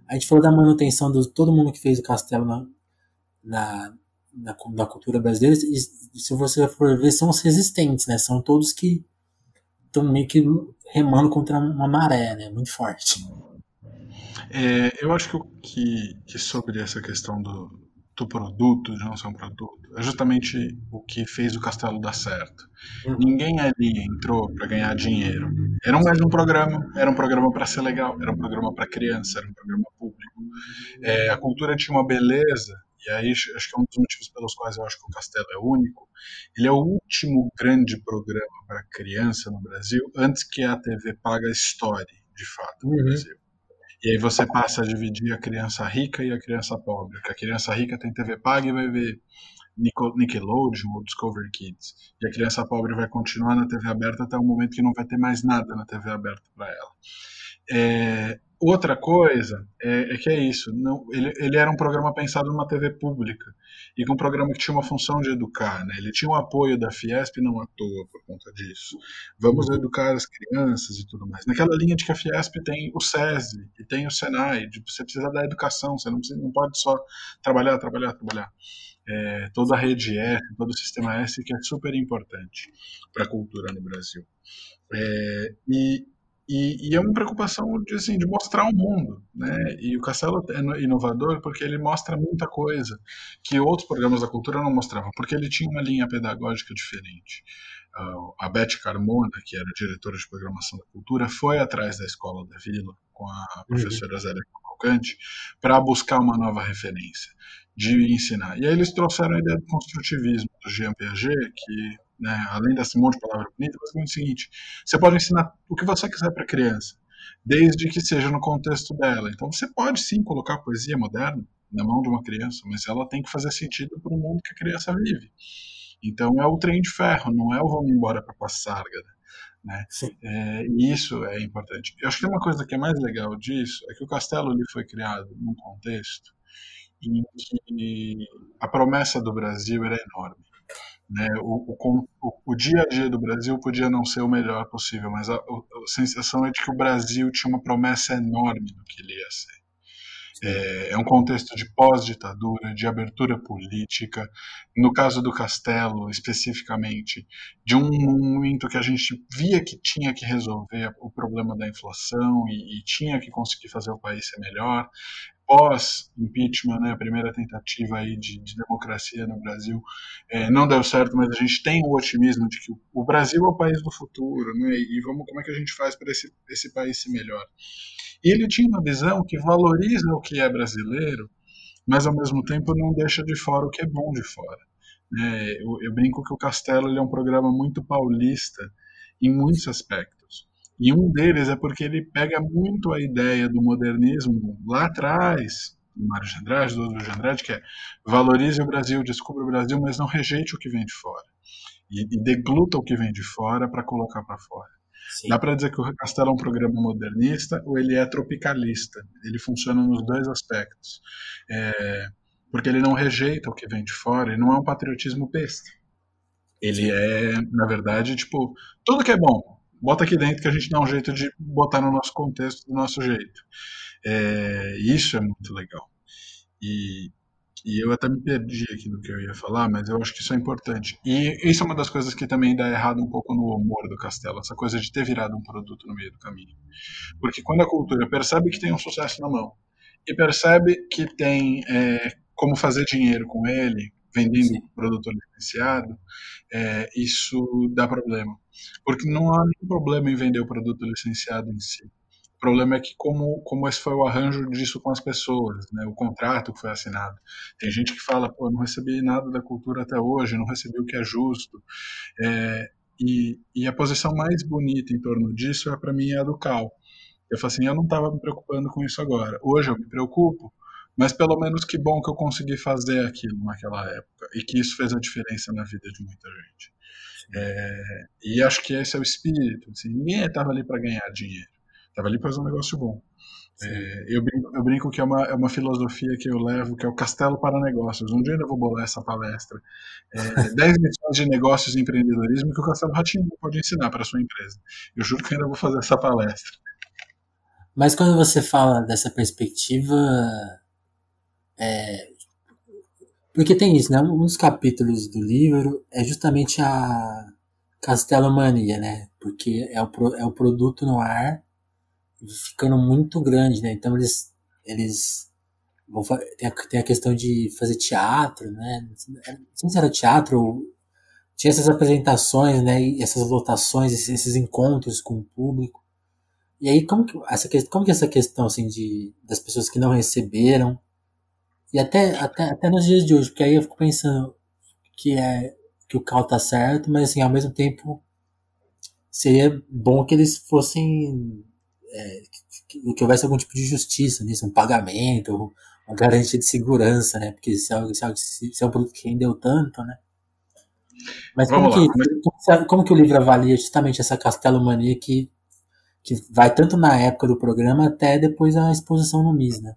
S1: a gente falou da manutenção de todo mundo que fez o castelo na, na, na, na cultura brasileira, e se você for ver, são os resistentes, né? São todos que estão meio que remando contra uma maré, né? Muito forte.
S2: É, eu acho que, que sobre essa questão do, do produto, de não ser um produto, é justamente o que fez o castelo dar certo. Uhum. Ninguém ali entrou para ganhar dinheiro. Era mais um programa, era um programa para ser legal, era um programa para criança, era um programa público. É, a cultura tinha uma beleza, e aí acho que é um dos motivos pelos quais eu acho que o Castelo é único. Ele é o último grande programa para criança no Brasil, antes que a TV paga história, de fato, no uhum. Brasil. E aí você passa a dividir a criança rica e a criança pobre. Porque a criança rica tem TV paga e vai ver Nickelodeon ou Discovery Kids. E a criança pobre vai continuar na TV aberta até o momento que não vai ter mais nada na TV aberta para ela. É, Outra coisa é, é, que é isso, não, ele, ele era um programa pensado numa TV pública e com um programa que tinha uma função de educar, né? Ele tinha o apoio da Fiesp não à toa por conta disso. Vamos educar as crianças e tudo mais. Naquela linha de que a Fiesp tem o SESI e tem o Senai, de, você precisa da educação, você não, precisa, não pode só trabalhar, trabalhar, trabalhar. É, toda a rede S, todo o sistema S que é super importante para a cultura no Brasil. É, e e, e, é uma preocupação de, assim, de mostrar o mundo. Né? E o Castelo é inovador porque ele mostra muita coisa que outros programas da cultura não mostravam, porque ele tinha uma linha pedagógica diferente. Uh, a Beth Carmona, que era diretora de programação da cultura, foi atrás da Escola da Vila com a uhum. professora uhum. Zélia Cavalcante para buscar uma nova referência de ensinar. E aí eles trouxeram a ideia do construtivismo do Jean Piaget, que né, além desse monte de palavra bonita, é o seguinte: você pode ensinar o que você quiser para a criança, desde que seja no contexto dela. Então você pode sim colocar poesia moderna na mão de uma criança, mas ela tem que fazer sentido para o mundo que a criança vive. Então é o trem de ferro, não é o vamos embora para Passárgada. Né? É, e isso é importante. Eu acho que uma coisa que é mais legal disso é que o castelo ali foi criado num contexto em que a promessa do Brasil era enorme. Né? O, o, o, dia a dia do Brasil podia não ser o melhor possível, mas a, a, sensação é de que o Brasil tinha uma promessa enorme do que ele ia ser. É, é, um contexto de pós-ditadura, de abertura política, no caso do Castelo, especificamente, de um momento que a gente via que tinha que resolver o problema da inflação e, e tinha que conseguir fazer o país ser melhor pós-impeachment, né, a primeira tentativa aí de, de democracia no Brasil, é, não deu certo, mas a gente tem o otimismo de que o Brasil é o país do futuro, né, e vamos como é que a gente faz para esse, esse país ser melhor. E ele tinha uma visão que valoriza o que é brasileiro, mas ao mesmo tempo não deixa de fora o que é bom de fora. É, eu, eu, brinco que o Castelo é um programa muito paulista em muitos aspectos. E um deles é porque ele pega muito a ideia do modernismo lá atrás, do Mário de Andrade, do Rodrigo de Andrade, que é valorize o Brasil, descubra o Brasil, mas não rejeite o que vem de fora. E, e degluta o que vem de fora para colocar para fora. Sim. Dá para dizer que o Castelo é um programa modernista ou ele é tropicalista? Ele funciona nos dois aspectos. É, porque ele não rejeita o que vem de fora, ele não é um patriotismo besta. Ele é, na verdade, tipo, tudo que é bom, bota aqui dentro que a gente dá um jeito de botar no nosso contexto do nosso jeito. É, isso é muito legal. E, e eu até me perdi aqui no que eu ia falar, mas eu acho que isso é importante. E isso é uma das coisas que também dá errado um pouco no humor do Castelo, essa coisa de ter virado um produto no meio do caminho. Porque quando a cultura percebe que tem um sucesso na mão e percebe que tem é, como fazer dinheiro com ele, vendendo Sim. produto licenciado, é, isso dá problema. Porque não há nenhum problema em vender o produto licenciado em si. O problema é que como, como esse foi o arranjo disso com as pessoas, né? o contrato que foi assinado. Tem gente que fala, pô, não recebi nada da cultura até hoje, não recebi o que é justo. É, e, e a posição mais bonita em torno disso, é para mim, é a do Cal. Eu falo assim, eu não estava me preocupando com isso agora. Hoje eu me preocupo, mas pelo menos que bom que eu consegui fazer aquilo naquela época e que isso fez a diferença na vida de muita gente. É, e acho que esse é o espírito. Assim, ninguém estava ali para ganhar dinheiro, estava ali para fazer um negócio bom. É, eu, brinco, eu, brinco, que é uma, é uma filosofia que eu levo, que é o castelo para negócios. Um dia eu ainda vou bolar essa palestra. É, 10 lições de negócios e empreendedorismo que o Castelo Ratinho pode ensinar para a sua empresa. Eu juro que ainda vou fazer essa palestra.
S1: Mas quando você fala dessa perspectiva, é, porque tem isso, né? Um dos capítulos do livro é justamente a Castelomania, né? Porque é o, é o produto no ar ficando muito grande, né? Então eles, eles vão tem, a, tem a questão de fazer teatro, né? Não sei se era teatro tinha essas apresentações, né? E essas lotações, esses, esses, encontros com o público. E aí como que essa como que essa questão assim de das pessoas que não receberam e até, até, até nos dias de hoje, porque aí eu fico pensando que é que o Cal tá certo, mas assim, ao mesmo tempo seria bom que eles fossem é, que, que, houvesse algum tipo de justiça nisso, um pagamento, uma garantia de segurança, né? Porque se é, se é, se é um produto que rendeu tanto, né? Mas como, que, como, como, que o livro avalia justamente essa castelomania que, que vai tanto na época do programa até depois a exposição no MIS, né?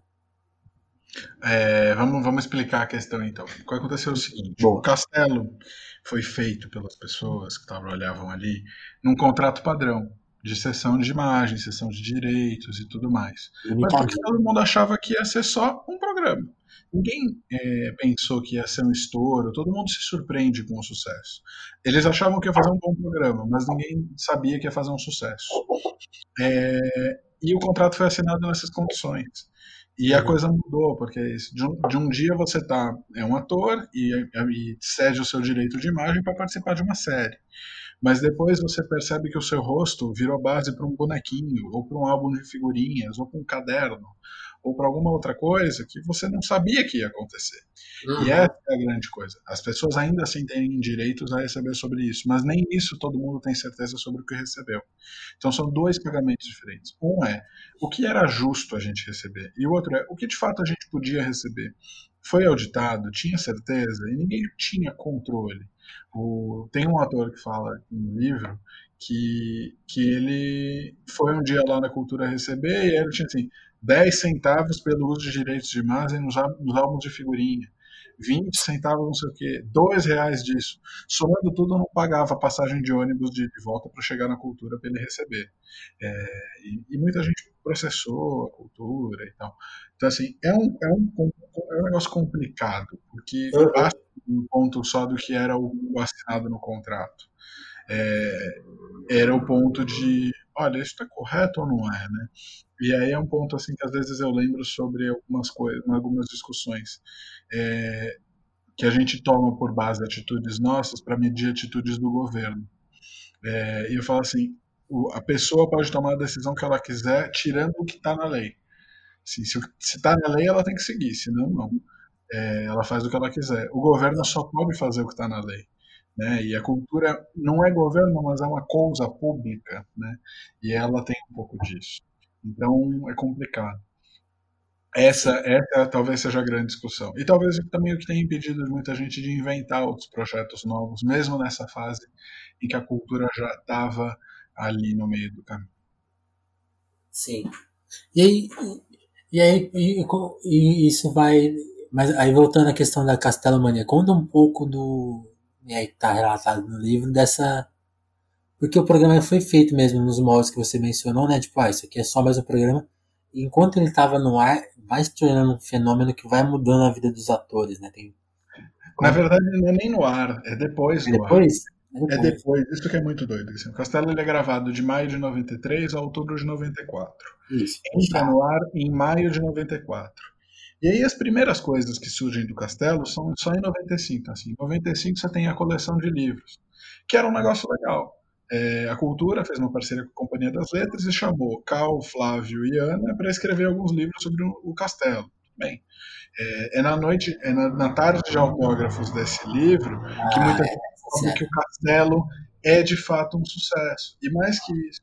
S2: É, vamos, vamos explicar a questão então. O que aconteceu é o seguinte: o castelo foi feito pelas pessoas que trabalhavam ali num contrato padrão de sessão de imagem, sessão de direitos e tudo mais. Mas porque todo mundo achava que ia ser só um programa. Ninguém é, pensou que ia ser um estouro, todo mundo se surpreende com o sucesso. Eles achavam que ia fazer um bom programa, mas ninguém sabia que ia fazer um sucesso. É, e o contrato foi assinado nessas condições. E a uhum. coisa mudou, porque é de um, de um dia você tá, é um ator e, e cede o seu direito de imagem para participar de uma série. Mas depois você percebe que o seu rosto virou base para um bonequinho, ou para um álbum de figurinhas, ou para um caderno, ou para alguma outra coisa que você não sabia que ia acontecer. Uhum. E essa é a grande coisa. As pessoas ainda assim têm direitos a receber sobre isso, mas nem isso todo mundo tem certeza sobre o que recebeu. Então são dois pagamentos diferentes. Um é o que era justo a gente receber, e o outro é o que de fato a gente podia receber. Foi auditado, tinha certeza, e ninguém tinha controle. O, tem um ator que fala no livro que, que ele foi um dia lá na cultura receber e ele tinha assim 10 centavos pelo uso de direitos de imagem nos, nos álbuns de figurinha, 20 centavos não sei o quê, 2 reais disso. Somando tudo, não pagava passagem de ônibus de, de volta para chegar na cultura para ele receber. É, e, e, muita gente processou a cultura e tal. Então, assim, é um, é um, é um negócio complicado, porque uhum. basta um ponto só do que era o, o assinado no contrato. É, era o ponto de, olha, isso está correto ou não é, né? E aí é um ponto assim que às vezes eu lembro sobre algumas coisas, algumas discussões é, que a gente toma por base atitudes nossas para medir atitudes do governo. É, e eu falo assim, a pessoa pode tomar a decisão que ela quiser, tirando o que está na lei. Assim, se está na lei, ela tem que seguir, senão não. É, ela faz o que ela quiser. O governo só pode fazer o que está na lei. Né? E a cultura não é governo, mas é uma coisa pública, né? E ela tem um pouco disso. Então é complicado. Essa, essa talvez seja a grande discussão. E talvez também o que tem impedido muita gente de inventar outros projetos novos, mesmo nessa fase em que a cultura já estava ali no meio do caminho.
S1: Sim. E aí, e aí e, e isso vai. Mas aí voltando à questão da Castelomania, conta um pouco do. E aí está relatado no livro dessa porque o programa foi feito mesmo nos moldes que você mencionou, né? Tipo, ah, isso aqui é só mais um programa. E enquanto ele estava no ar, vai se tornando um fenômeno que vai mudando a vida dos atores, né? Tem...
S2: Na verdade, não é nem no ar, é depois
S1: é do depois?
S2: ar. É depois? É depois, isso que é muito doido. Assim. O Castelo ele é gravado de maio de 93 a outubro de 94. Isso. Entra no ar em maio de 94. E aí as primeiras coisas que surgem do Castelo são só em 95. Assim. Em 95 você tem a coleção de livros, que era um negócio legal é, a Cultura fez uma parceria com a Companhia das Letras e chamou Cal, Flávio e Ana para escrever alguns livros sobre o, castelo. Bem, é, é, na noite, é na, na, tarde de autógrafos desse livro que ah, muita gente fala que o castelo é de fato um sucesso. E mais que isso,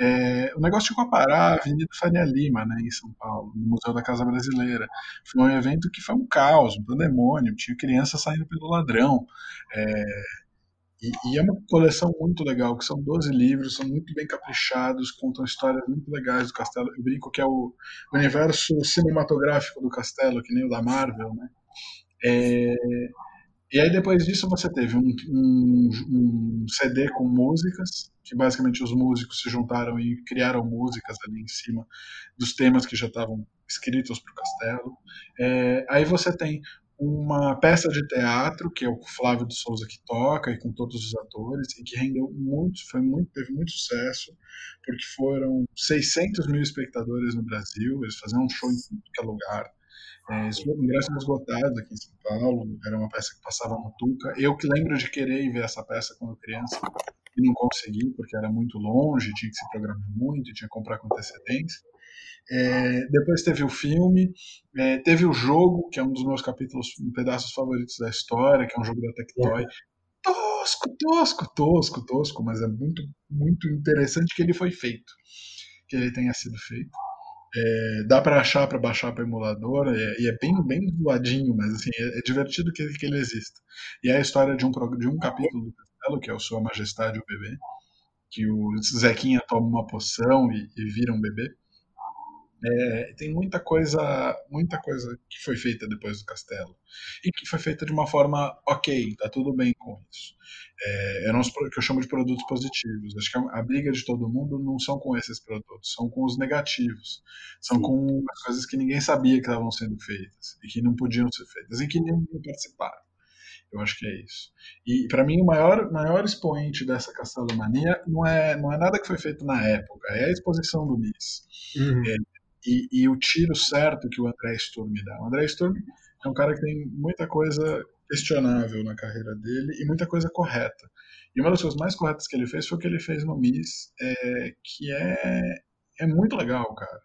S2: é, o negócio ficou a parar a Avenida Faria Lima, né, em São Paulo, no Museu da Casa Brasileira. Foi um evento que foi um caos, um pandemônio, tinha crianças saindo pelo ladrão. É, e, e, é uma coleção muito legal, que são 12 livros, são muito bem caprichados, contam histórias muito legais do Castelo. Eu brinco que é o universo cinematográfico do Castelo, que nem o da Marvel, né? É, e aí depois disso você teve um, um, um, CD com músicas, que basicamente os músicos se juntaram e criaram músicas ali em cima dos temas que já estavam escritos para o Castelo. É, aí você tem uma peça de teatro que é o Flávio de Souza que toca e com todos os atores e que rendeu muito, foi muito, teve muito sucesso porque foram 600 mil espectadores no Brasil, eles faziam um show em qualquer lugar, é, ingressos esgotados aqui em São Paulo, era uma peça que passava no Tuca. Eu que lembro de querer ver essa peça quando criança e não consegui porque era muito longe, tinha que se programar muito, tinha que comprar com antecedência. É, depois teve o filme, é, teve o jogo, que é um dos meus capítulos, um pedaços favoritos da história, que é um jogo da Tectoy. Tosco, tosco, tosco, tosco, mas é muito, muito interessante que ele foi feito, que ele tenha sido feito. É, dá para achar para baixar para emulador é, e é bem bem zoadinho, mas assim é, é, divertido que, que ele exista. E é a história de um de um capítulo do Castelo que é o Sua Majestade o bebê, que o Zequinha toma uma poção e, e vira um bebê. É, tem muita coisa, muita coisa que foi feita depois do Castelo e que foi feita de uma forma ok, tá tudo bem com isso. É, eram os que eu chamo de produtos positivos. Acho que a, a, briga de todo mundo não são com esses produtos, são com os negativos, são Sim. com as coisas que ninguém sabia que estavam sendo feitas e que não podiam ser feitas e que ninguém participaram. Eu acho que é isso. E para mim o maior, maior expoente dessa Castelomania não é, não é nada que foi feito na época, é a exposição do MIS. Uhum. É, e, e, o tiro certo que o André Sturm dá. O André Sturm é um cara que tem muita coisa questionável na carreira dele e muita coisa correta. E uma das coisas mais corretas que ele fez foi o que ele fez no Miss, é, que é, é muito legal, cara.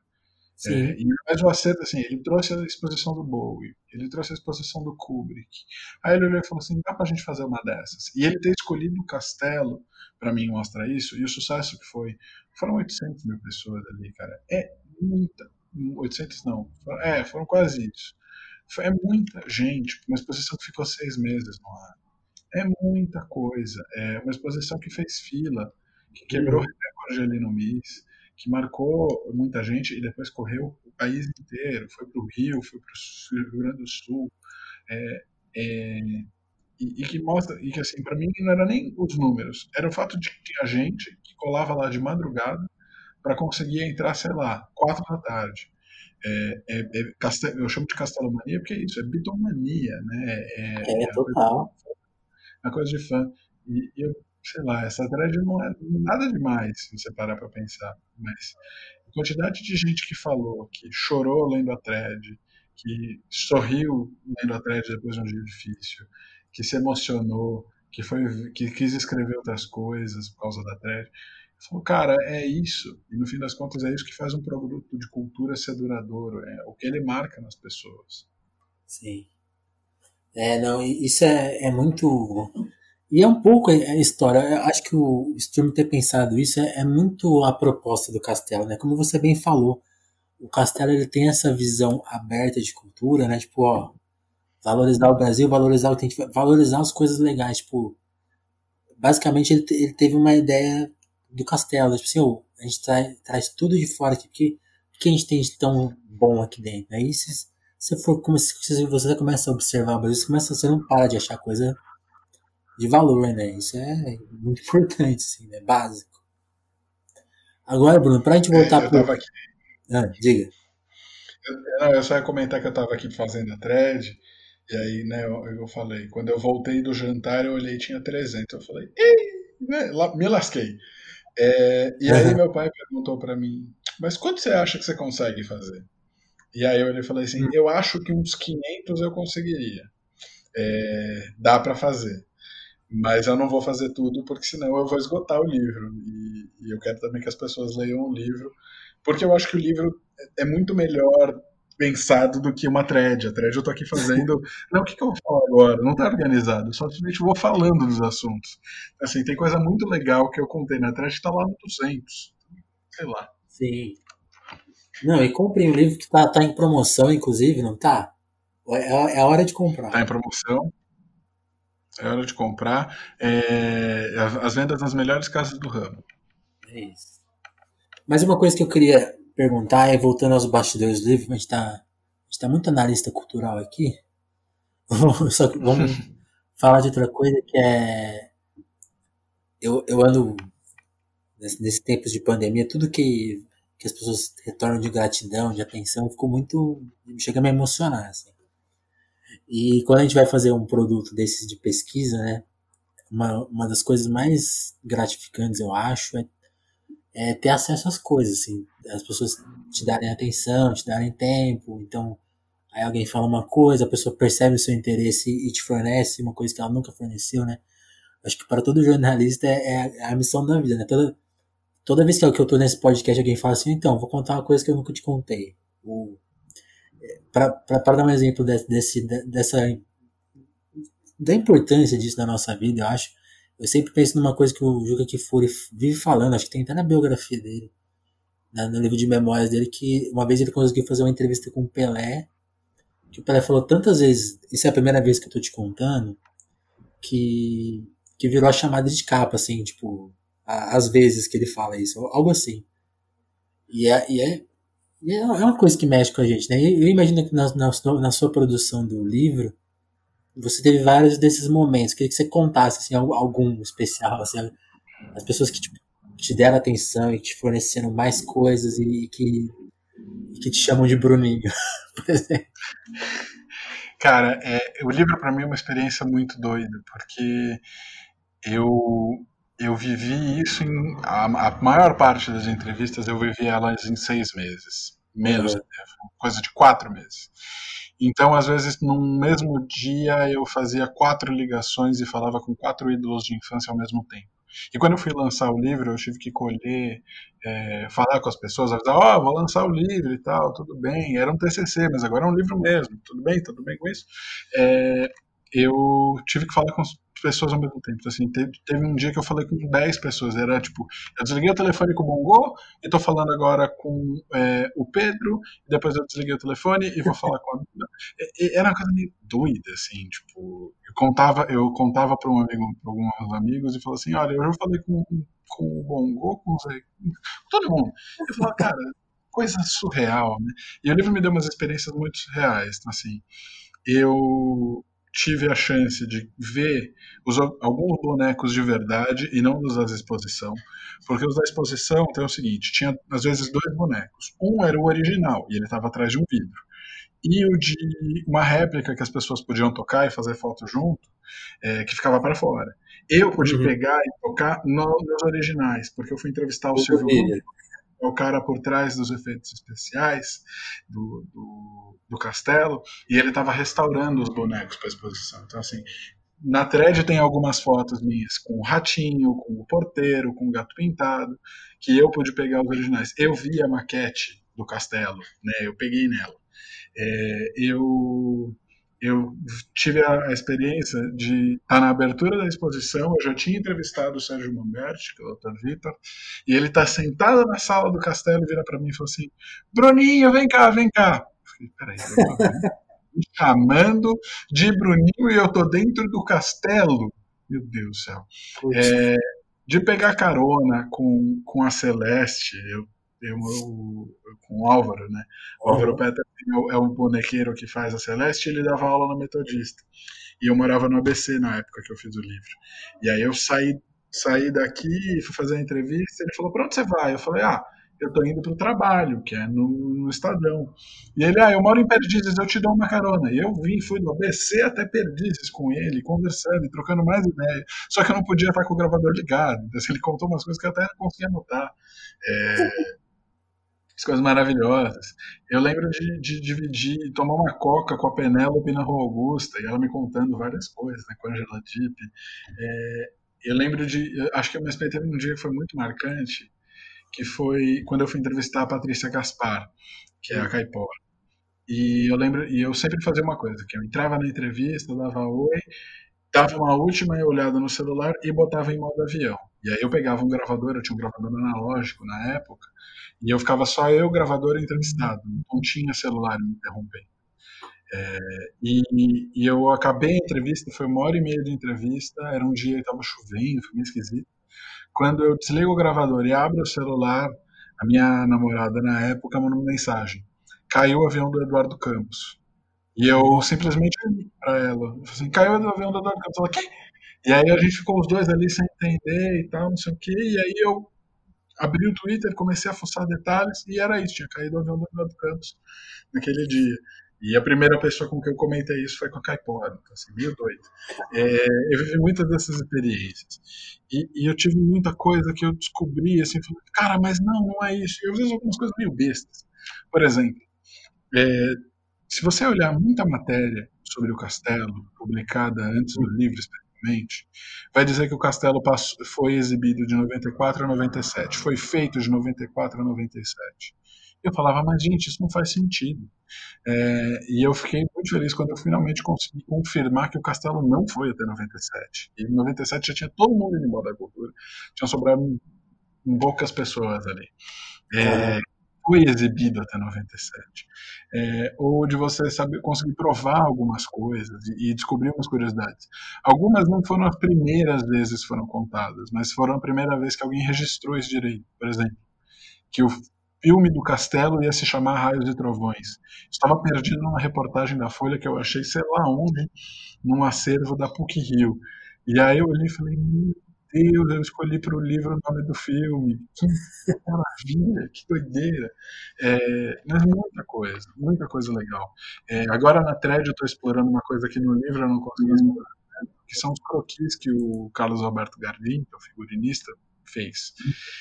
S2: É, Sim. É, e mais o acerto, assim, ele trouxe a exposição do Bowie, ele trouxe a exposição do Kubrick. Aí ele olhou e falou assim: dá pra gente fazer uma dessas. E ele ter escolhido o castelo, para mim, mostra isso, e o sucesso que foi. Foram 800 mil pessoas ali, cara. É muita. 800 não. É, foram quase isso. É muita gente, uma exposição que ficou seis meses no ar. É muita coisa. É uma exposição que fez fila, que quebrou uhum. recorde ali no MIS, que marcou muita gente e depois correu o país inteiro. Foi para o Rio, foi para o Rio Grande do Sul. É, é, e, e, que mostra, e que assim, para mim não era nem os números, era o fato de que a gente que colava lá de madrugada para conseguir entrar, sei lá, quatro da tarde. É, é, é castel, eu chamo de castelomania porque é isso, é bitomania, né?
S1: É, é total.
S2: A coisa de fã. E, e, eu, sei lá, essa thread não é nada demais, se você parar para pensar. Mas a quantidade de gente que falou, que chorou lendo a thread, que sorriu lendo a thread depois de um dia difícil, que se emocionou, que, foi, que quis escrever outras coisas por causa da thread. Falou, cara, é isso. E no fim das contas é isso que faz um produto de cultura ser duradouro. É o que ele marca nas pessoas.
S1: Sim. É, não, isso é, é muito. E é um pouco a história. Eu acho que o Sturm ter pensado isso é, é, muito a proposta do Castelo, né? Como você bem falou, o Castelo ele tem essa visão aberta de cultura, né? Tipo, ó, valorizar o Brasil, valorizar o tem que valorizar as coisas legais, tipo, basicamente ele, ele teve uma ideia do castelo. Tipo assim, oh, a gente traz, traz tudo de fora aqui, porque o que a gente tem de tão bom aqui dentro? Aí se você for como se você começa a observar você começa você não para de achar coisa de valor, né? Isso é muito importante, assim, né? Básico. Agora, Bruno, pra gente voltar é, pro. Aqui... Ah, diga.
S2: Eu, eu, só ia comentar que eu tava aqui fazendo a thread, e aí, né, eu, eu falei, quando eu voltei do jantar, eu olhei e tinha 300. Eu falei, Ih! Né, me lasquei. É, e aí meu pai perguntou para mim, mas quanto você acha que você consegue fazer? E aí eu falei assim, eu acho que uns 500 eu conseguiria. É, dá para fazer. Mas eu não vou fazer tudo, porque senão eu vou esgotar o livro. E, e eu quero também que as pessoas leiam o livro, porque eu acho que o livro é muito melhor pensado do que uma thread. A thread eu tô aqui fazendo. Não, o que, que eu vou falar agora? Não tá organizado. Eu só simplesmente vou falando dos assuntos. Assim, tem coisa muito legal que eu contei na thread que tá lá no 200. Sei lá.
S1: Sim. Não, e comprem um livro que tá, tá em promoção, inclusive, não tá? É, é a hora de comprar.
S2: Tá em promoção. É hora de comprar. É, as vendas nas melhores casas do ramo.
S1: É isso. Mas uma coisa que eu queria perguntar é, voltando aos bastidores do livro, a gente tá, gente tá muito analista cultural aqui. Só que vamos falar de outra coisa que é. Eu, eu ando nesse, nesse tempos de pandemia, tudo que, que as pessoas retornam de gratidão, de atenção, ficou muito. chega a me emocionar. Assim. E quando a gente vai fazer um produto desses de pesquisa, né? Uma, uma das coisas mais gratificantes, eu acho, é, é ter acesso às coisas, assim. As pessoas te darem atenção, te darem tempo. Então, aí alguém fala uma coisa, a pessoa percebe o seu interesse e te fornece uma coisa que ela nunca forneceu, né? Acho que para todo jornalista é, é a missão da vida, né? Toda, toda vez que eu, que eu tô nesse podcast, alguém fala assim, então, vou contar uma coisa que eu nunca te contei. Ou, para dar um exemplo desse, dessa da importância disso na nossa vida, eu acho. Eu sempre penso numa coisa que o Juca Kifuri vive falando, acho que tem até na biografia dele, no livro de memórias dele, que uma vez ele conseguiu fazer uma entrevista com o Pelé, que o Pelé falou tantas vezes, isso é a primeira vez que eu tô te contando, que, que virou a chamada de capa, assim, tipo, às vezes que ele fala isso, algo assim. E é, e é é, é uma coisa que mexe com a gente, né? Eu imagino que na, na, na sua produção do livro, você teve vários desses momentos. Queria que você contasse assim, algum especial, assim, as pessoas que tipo, te deram atenção e te forneceram mais coisas e, que, que te chamam de Bruninho, por exemplo.
S2: Cara, é, o livro para mim é uma experiência muito doida, porque eu eu vivi isso em. A, a, maior parte das entrevistas eu vivi elas em seis meses. Menos, uhum. coisa de quatro meses. Então, às vezes, num mesmo dia, eu fazia quatro ligações e falava com quatro ídolos de infância ao mesmo tempo. E quando eu fui lançar o livro, eu tive que colher, é, falar com as pessoas, avisar, ó, oh, vou lançar o livro e tal, tudo bem. Era um TCC, mas agora é um livro mesmo, tudo bem, tudo bem com isso. É, eu tive que falar com pessoas ao mesmo tempo. Assim, teve, teve, um dia que eu falei com 10 pessoas. Era tipo, eu desliguei o telefone com o Bongo e tô falando agora com é, o Pedro, depois eu desliguei o telefone e vou falar com a era uma coisa meio doida, assim, tipo, eu contava, eu contava para um amigo, pra alguns amigos e falava assim, olha, eu já falei com, com o Bongo, com, com todo mundo. Eu falava, cara, coisa surreal, né? E o livro me deu umas experiências muito surreais, então, assim, eu tive a chance de ver os, alguns bonecos de verdade e não dos da exposição, porque os da exposição tem o seguinte, tinha às vezes dois bonecos. Um era o original e ele estava atrás de um vidro. E o de uma réplica que as pessoas podiam tocar e fazer foto junto, é, que ficava para fora. Eu pude uhum. pegar e tocar nos originais, porque eu fui entrevistar o Silvio é o cara por trás dos efeitos especiais do, do, do castelo, e ele estava restaurando os bonecos para a exposição. Então, assim, na thread tem algumas fotos minhas com o ratinho, com o porteiro, com o gato pintado, que eu pude pegar os originais. Eu vi a maquete do castelo, né? Eu peguei nela. É, eu eu tive a, a, experiência de estar na abertura da exposição, eu já tinha entrevistado o Sérgio Mamberti, que é o Dr. Vitor, e ele está sentado na sala do castelo e vira para mim e falou assim, Bruninho, vem cá, vem cá. Eu falei, peraí, me chamando de Bruninho e eu tô dentro do castelo. Meu Deus do céu. É, de pegar carona com, com a Celeste, eu eu, com o Álvaro, né? O Álvaro. Peter é o bonequeiro que faz a Celeste, ele dava aula na Metodista. E eu morava no ABC na época que eu fiz o livro. E aí eu saí, saí daqui, fui fazer a entrevista, ele falou, pra onde você vai? Eu falei, ah, eu tô indo pro trabalho, que é no, no Estadão. E ele, ah, eu moro em Perdizes, eu te dou uma carona. E eu vim, fui do ABC até Perdizes com ele, conversando e trocando mais ideia. Só que eu não podia estar com o gravador ligado. Então, ele contou umas coisas que eu até não conseguia anotar. É, As coisas maravilhosas. Eu lembro de, de dividir, tomar uma coca com a Penélope na Rua Augusta, e ela me contando várias coisas, né, com a Angela Deep. É, eu lembro de. Eu acho que eu me teve um dia que foi muito marcante, que foi quando eu fui entrevistar a Patrícia Gaspar, que é a caipora. E eu lembro, e eu sempre fazia uma coisa, que eu entrava na entrevista, dava oi, dava uma última olhada no celular e botava em modo avião. E aí eu pegava um gravador, eu tinha um gravador analógico na época, e eu ficava só eu, gravador e entrevistado, não tinha celular me interrompendo. É, e, e, eu acabei a entrevista, foi uma hora e meia de entrevista, era um dia estava chovendo, foi meio esquisito. Quando eu desligo o gravador e abro o celular, a minha namorada na época mandou uma mensagem: caiu o avião do Eduardo Campos. E eu simplesmente olhei para ela. Falei assim, caiu o avião do Eduardo Campos. Ela, quê? E aí a gente ficou os dois ali sem entender e tal, não sei o quê. E aí eu abri o Twitter, comecei a fuçar detalhes e era isso, tinha caído o avião do Eduardo Campos naquele dia. E a primeira pessoa com quem eu comentei isso foi com a Caipora, então, assim, meio doido. É, eu vivi muitas dessas experiências. E, e, eu tive muita coisa que eu descobri, assim, falei, cara, mas não, não é isso. Eu fiz algumas coisas meio bestas. Por exemplo, é, se você olhar muita matéria sobre o castelo, publicada antes do livro, especificamente, vai dizer que o castelo passou, foi exibido de 94 a 97, foi feito de 94 a 97. Eu falava, mas gente, isso não faz sentido. É, e eu fiquei muito feliz quando eu finalmente consegui confirmar que o castelo não foi até 97. E em 97 já tinha todo mundo indo embora da cultura. Tinham sobrado poucas pessoas ali. É, foi exibido até 97. É, ou de você saber conseguir provar algumas coisas e, e descobrir umas curiosidades. Algumas não foram as primeiras vezes que foram contadas, mas foram a primeira vez que alguém registrou esse direito. Por exemplo, que o filme do Castelo ia se chamar Raios e Trovões. Estava perdido numa reportagem da Folha que eu achei, sei lá onde, num acervo da PUC Rio. E aí eu olhei e falei, meu Deus, eu escolhi para o livro o nome do filme. Que maravilha, que doideira. É, mas muita coisa, muita coisa legal. É, agora na thread eu estou explorando uma coisa que no livro eu não consegui explorar, né? que são os croquis que o Carlos Alberto Gardim, que é o figurinista, fez.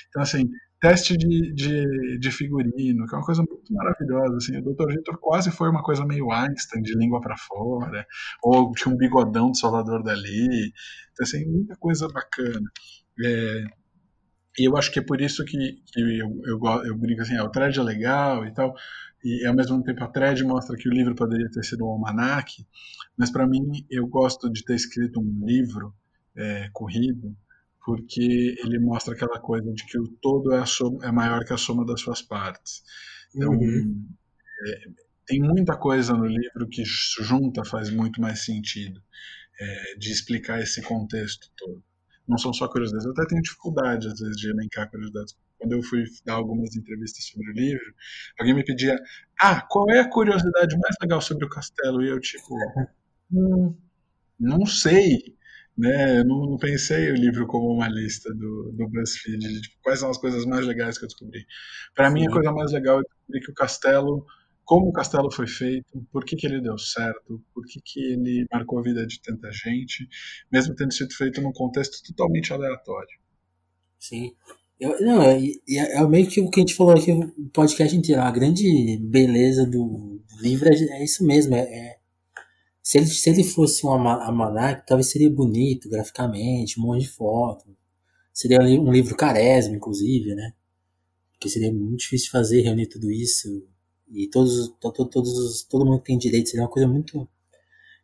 S2: Então, assim, teste de, de, de, figurino, que é uma coisa muito maravilhosa. Assim, o Dr. Vitor quase foi uma coisa meio Einstein, de língua para fora, ou tinha um bigodão de Salvador Dali. Então, assim, muita coisa bacana. É, e eu acho que é por isso que, que eu, eu, eu brinco assim, ah, o thread é legal e tal, e ao mesmo tempo a thread mostra que o livro poderia ter sido um almanac, mas para mim eu gosto de ter escrito um livro é, corrido, porque ele mostra aquela coisa de que o todo é, soma, é maior que a soma das suas partes. Então, uhum. é, tem muita coisa no livro que junta faz muito mais sentido é, de explicar esse contexto todo. Não são só curiosidades, eu até tenho dificuldade às vezes de elencar curiosidades. Quando eu fui dar algumas entrevistas sobre o livro, alguém me pedia: Ah, qual é a curiosidade mais legal sobre o castelo? E eu, tipo, hum, não sei né? Eu não, não, pensei o livro como uma lista do, do BuzzFeed, de, tipo, quais são as coisas mais legais que eu descobri. Para mim, a coisa mais legal é descobrir que o castelo, como o castelo foi feito, por que, que ele deu certo, por que, que ele marcou a vida de tanta gente, mesmo tendo sido feito num contexto totalmente aleatório.
S1: Sim. Eu, não, é, é, é, meio que o que a gente falou aqui no podcast inteiro. A grande beleza do livro é, é isso mesmo. É, é se ele, se ele fosse um almanac, talvez seria bonito graficamente, um monte de foto. Seria um livro carésimo, inclusive, né? Porque seria muito difícil fazer, reunir tudo isso. E todos, todos, todos, todo mundo tem direito, seria uma coisa muito.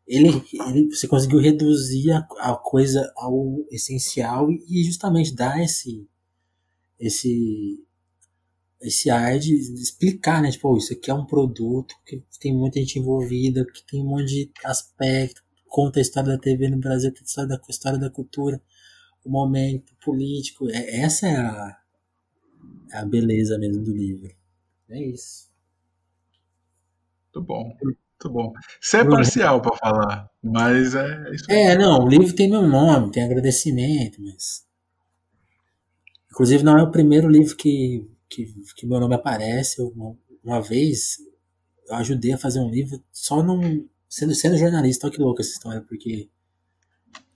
S1: Ele, ele, você conseguiu reduzir a, a coisa ao essencial e justamente dar esse, esse, esse ar de explicar, né? Tipo, oh, isso aqui é um produto que tem muita gente envolvida, que tem um monte de aspecto, conta a história da TV no Brasil, conta a história da, a história da cultura, o momento político. É, essa é a, a beleza mesmo do livro. É isso.
S2: Muito bom. Muito bom. Você é parcial para falar, mas é isso.
S1: É, não, o livro tem meu nome, tem agradecimento, mas. Inclusive, não é o primeiro livro que que, que meu nome aparece. Uma, uma vez eu ajudei a fazer um livro só num. Sendo, sendo jornalista, olha que louca essa história, porque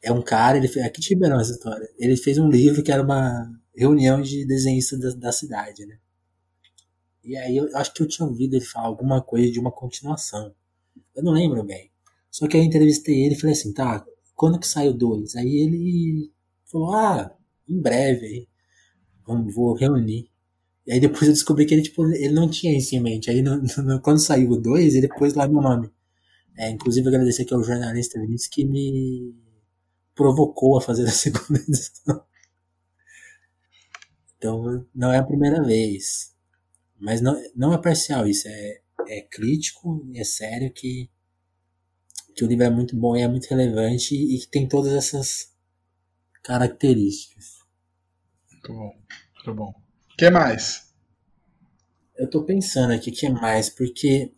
S1: é um cara, ele fez, aqui te liberou essa história. Ele fez um livro que era uma reunião de desenhistas da, da cidade, né? E aí eu acho que eu tinha ouvido ele falar alguma coisa de uma continuação. Eu não lembro bem. Só que eu entrevistei ele e falei assim, tá, quando que sai o 2? Aí ele falou, ah, em breve, vamos, vou reunir. E aí depois eu descobri que ele, tipo, ele não tinha isso em mente. Aí no, no, quando saiu o 2, ele pôs lá meu nome. É, inclusive agradecer aqui ao jornalista Vinícius que me provocou a fazer a segunda edição. Então não é a primeira vez. Mas não, não é parcial isso, é, é crítico é sério que, que o livro é muito bom e é muito relevante e que tem todas essas características.
S2: Muito bom, muito bom. O que mais?
S1: Eu tô pensando aqui, o que mais? Porque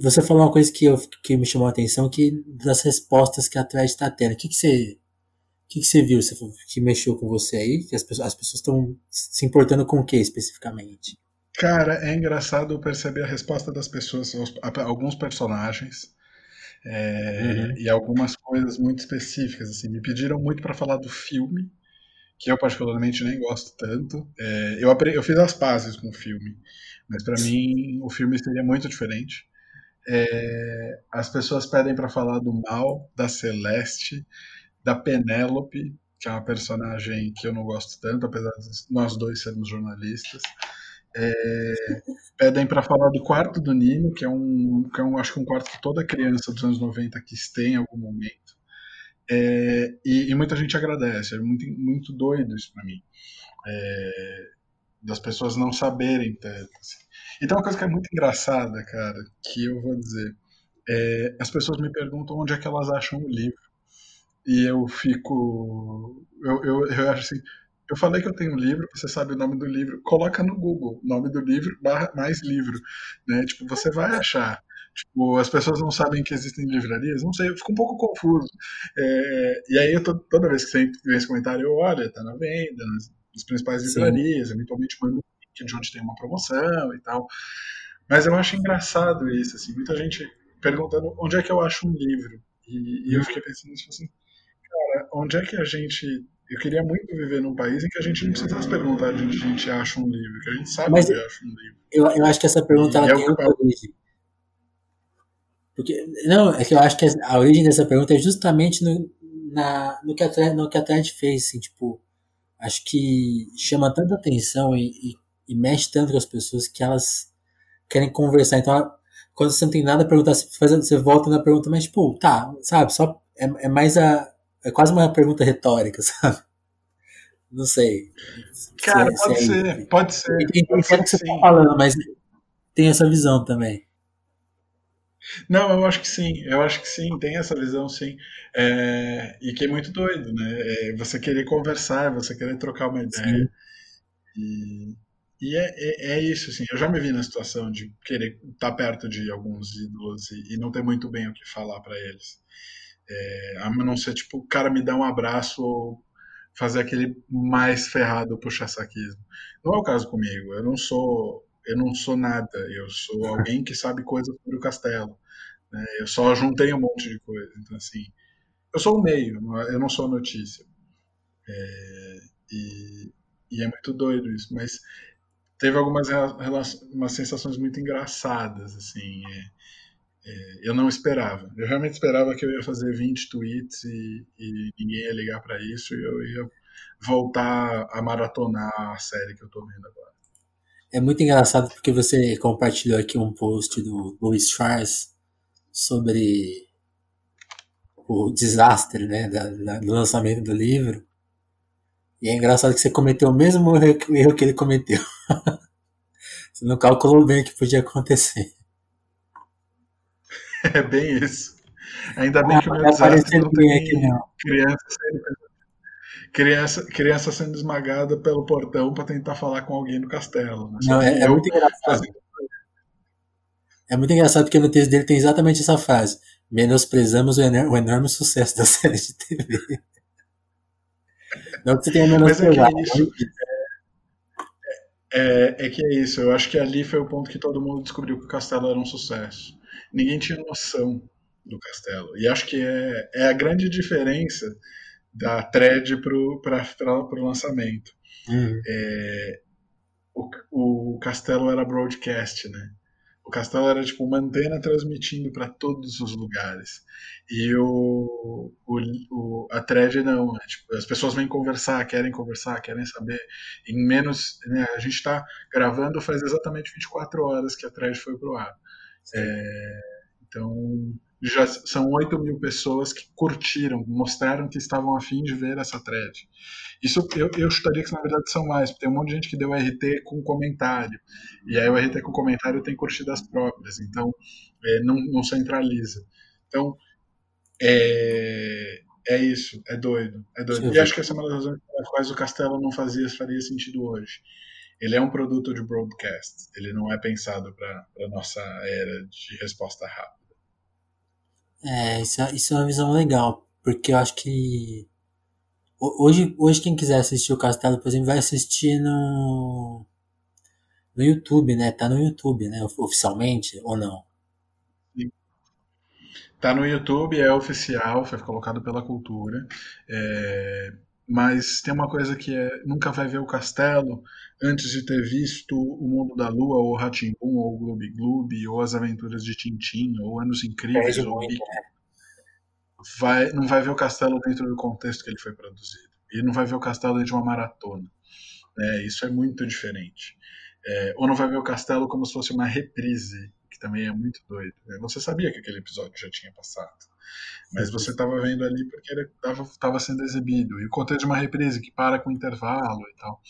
S1: você falou uma coisa que, eu, que me chamou a atenção, que das respostas que a Thread está tendo. O que, que você o que, que você viu você, que mexeu com você aí? Que as pessoas estão se importando com o que especificamente?
S2: Cara, é engraçado perceber a resposta das pessoas a, alguns personagens é, uhum. e algumas coisas muito específicas. Assim, me pediram muito para falar do filme, que eu particularmente nem gosto tanto. É, eu, eu fiz as pazes com o filme, mas para mim o filme seria muito diferente. É, as pessoas pedem para falar do mal, da Celeste, da Penélope, que é uma personagem que eu não gosto tanto, apesar de nós dois sermos jornalistas. É, pedem para falar do quarto do Nino, que é um, que é um, acho que um quarto que toda criança dos anos 90 quis ter em algum momento. É, e, e, muita gente agradece, é muito, muito doido isso para mim. É, das pessoas não saberem tanto. Assim. E tem uma coisa que é muito engraçada, cara, que eu vou dizer. É, as pessoas me perguntam onde é que elas acham o livro. E eu fico. Eu, eu, eu acho assim eu falei que eu tenho um livro, você sabe o nome do livro, coloca no Google, nome do livro, barra mais livro, né? Tipo, você vai achar. Tipo, as pessoas não sabem que existem livrarias, não sei, eu fico um pouco confuso. É, e aí, eu tô, toda vez que você vê esse comentário, eu olho, tá na venda, nas, nas principais livrarias, Sim. eventualmente mando um link de onde tem uma promoção e tal. Mas eu acho engraçado isso, assim, muita gente perguntando onde é que eu acho um livro. E, e eu fiquei pensando nisso assim, cara, onde é que a gente eu queria muito viver num país em que a gente não precisasse perguntar de onde a gente acha um livro, que a gente sabe Mas onde acha um livro.
S1: Eu, eu acho que essa pergunta ela é tem outra origem. Porque, não, é que eu acho que a origem dessa pergunta é justamente no, na, no, que a, no que a Thread fez, assim, tipo, acho que chama tanta atenção e, e, e, mexe tanto com as pessoas que elas querem conversar. Então, quando você não tem nada a perguntar, você, faz, você volta na pergunta, mas, tipo, tá, sabe, só é, é mais a é quase uma pergunta retórica, sabe? Não sei.
S2: Cara, se, pode, se é ser, pode ser, pode
S1: ser. que você tá falando, mas tem essa visão também.
S2: Não, eu acho que sim, eu acho que sim, tem essa visão sim. É, e que é muito doido, né? É você querer conversar, você querer trocar uma ideia. Sim. E, e é, é, é, isso, assim. Eu já me vi na situação de querer estar perto de alguns ídolos e, e não ter muito bem o que falar para eles. É, a não ser, tipo, o cara me dá um abraço ou fazer aquele mais ferrado puxa-saquismo. Não é o caso comigo. Eu não sou eu não sou nada. Eu sou alguém que sabe coisas sobre o castelo. Né? Eu só juntei um monte de coisa. Então, assim, eu sou o meio, eu não sou a notícia. É, e, e, é muito doido isso. Mas teve algumas umas sensações muito engraçadas, assim. É, é, eu não esperava. Eu realmente esperava que eu ia fazer 20 tweets e, e ninguém ia ligar para isso e eu ia voltar a maratonar a série que eu tô vendo agora.
S1: É muito engraçado porque você compartilhou aqui um post do Louis Strauss sobre o desastre né, da, da, do lançamento do livro. E é engraçado que você cometeu o mesmo erro que ele cometeu. você não calculou bem o que podia acontecer.
S2: É bem isso. Ainda bem que o meu desastre não tem criança sendo, criança, criança sendo esmagada pelo portão para tentar falar com alguém no castelo.
S1: Né? Não, é, é muito engraçado. É muito engraçado porque no texto dele tem exatamente essa frase. Menosprezamos o, enorme, o enorme sucesso da série de TV. Não que você tenha menosprezado.
S2: Mas é, que é, é, é, que é isso. Eu acho que ali foi o ponto que todo mundo descobriu que o castelo era um sucesso ninguém tinha noção do castelo. E acho que é, é a grande diferença da thread para o lançamento. Uhum. É, o, o castelo era broadcast, né? O castelo era tipo uma antena transmitindo para todos os lugares. E o, o, o a thread não, é, tipo, as pessoas vêm conversar, querem conversar, querem saber. Em menos, né, a gente está gravando faz exatamente 24 horas que a thread foi pro ar. É, então já são 8 mil pessoas que curtiram, mostraram que estavam afim de ver essa thread. Isso eu, eu chutaria que na verdade são mais, porque tem um monte de gente que deu RT com comentário. E aí o RT com comentário tem curtidas próprias, então é, não, não centraliza. Então, é, é isso, é doido. É doido. E acho que essa é uma das razões pelas quais o Castelo não fazia, faria sentido hoje. Ele é um produto de broadcast, ele não é pensado para a nossa era de resposta rápida.
S1: É, isso, é, isso é uma visão legal, porque eu acho que Hoje, hoje quem quiser assistir o Castelo, por exemplo, vai assistir no, no YouTube, né? Tá no YouTube, né? Oficialmente, ou não?
S2: Tá no YouTube, é oficial, foi colocado pela cultura. É, mas tem uma coisa que é, nunca vai ver o Castelo antes de ter visto O Mundo da Lua, ou Ratimbum, ou Gloob Gloob, ou As Aventuras de Tintin, ou Anos Incríveis, ou muito, né? vai, não vai ver o castelo dentro do contexto que ele foi produzido. E não vai ver o castelo dentro de uma maratona. É, isso é muito diferente. É, ou não vai ver o castelo como se fosse uma reprise, que também é muito doido. Você sabia que aquele episódio já tinha passado. Mas você estava vendo ali porque ele estava sendo exibido. E o contexto de uma reprise que para com intervalo e tal.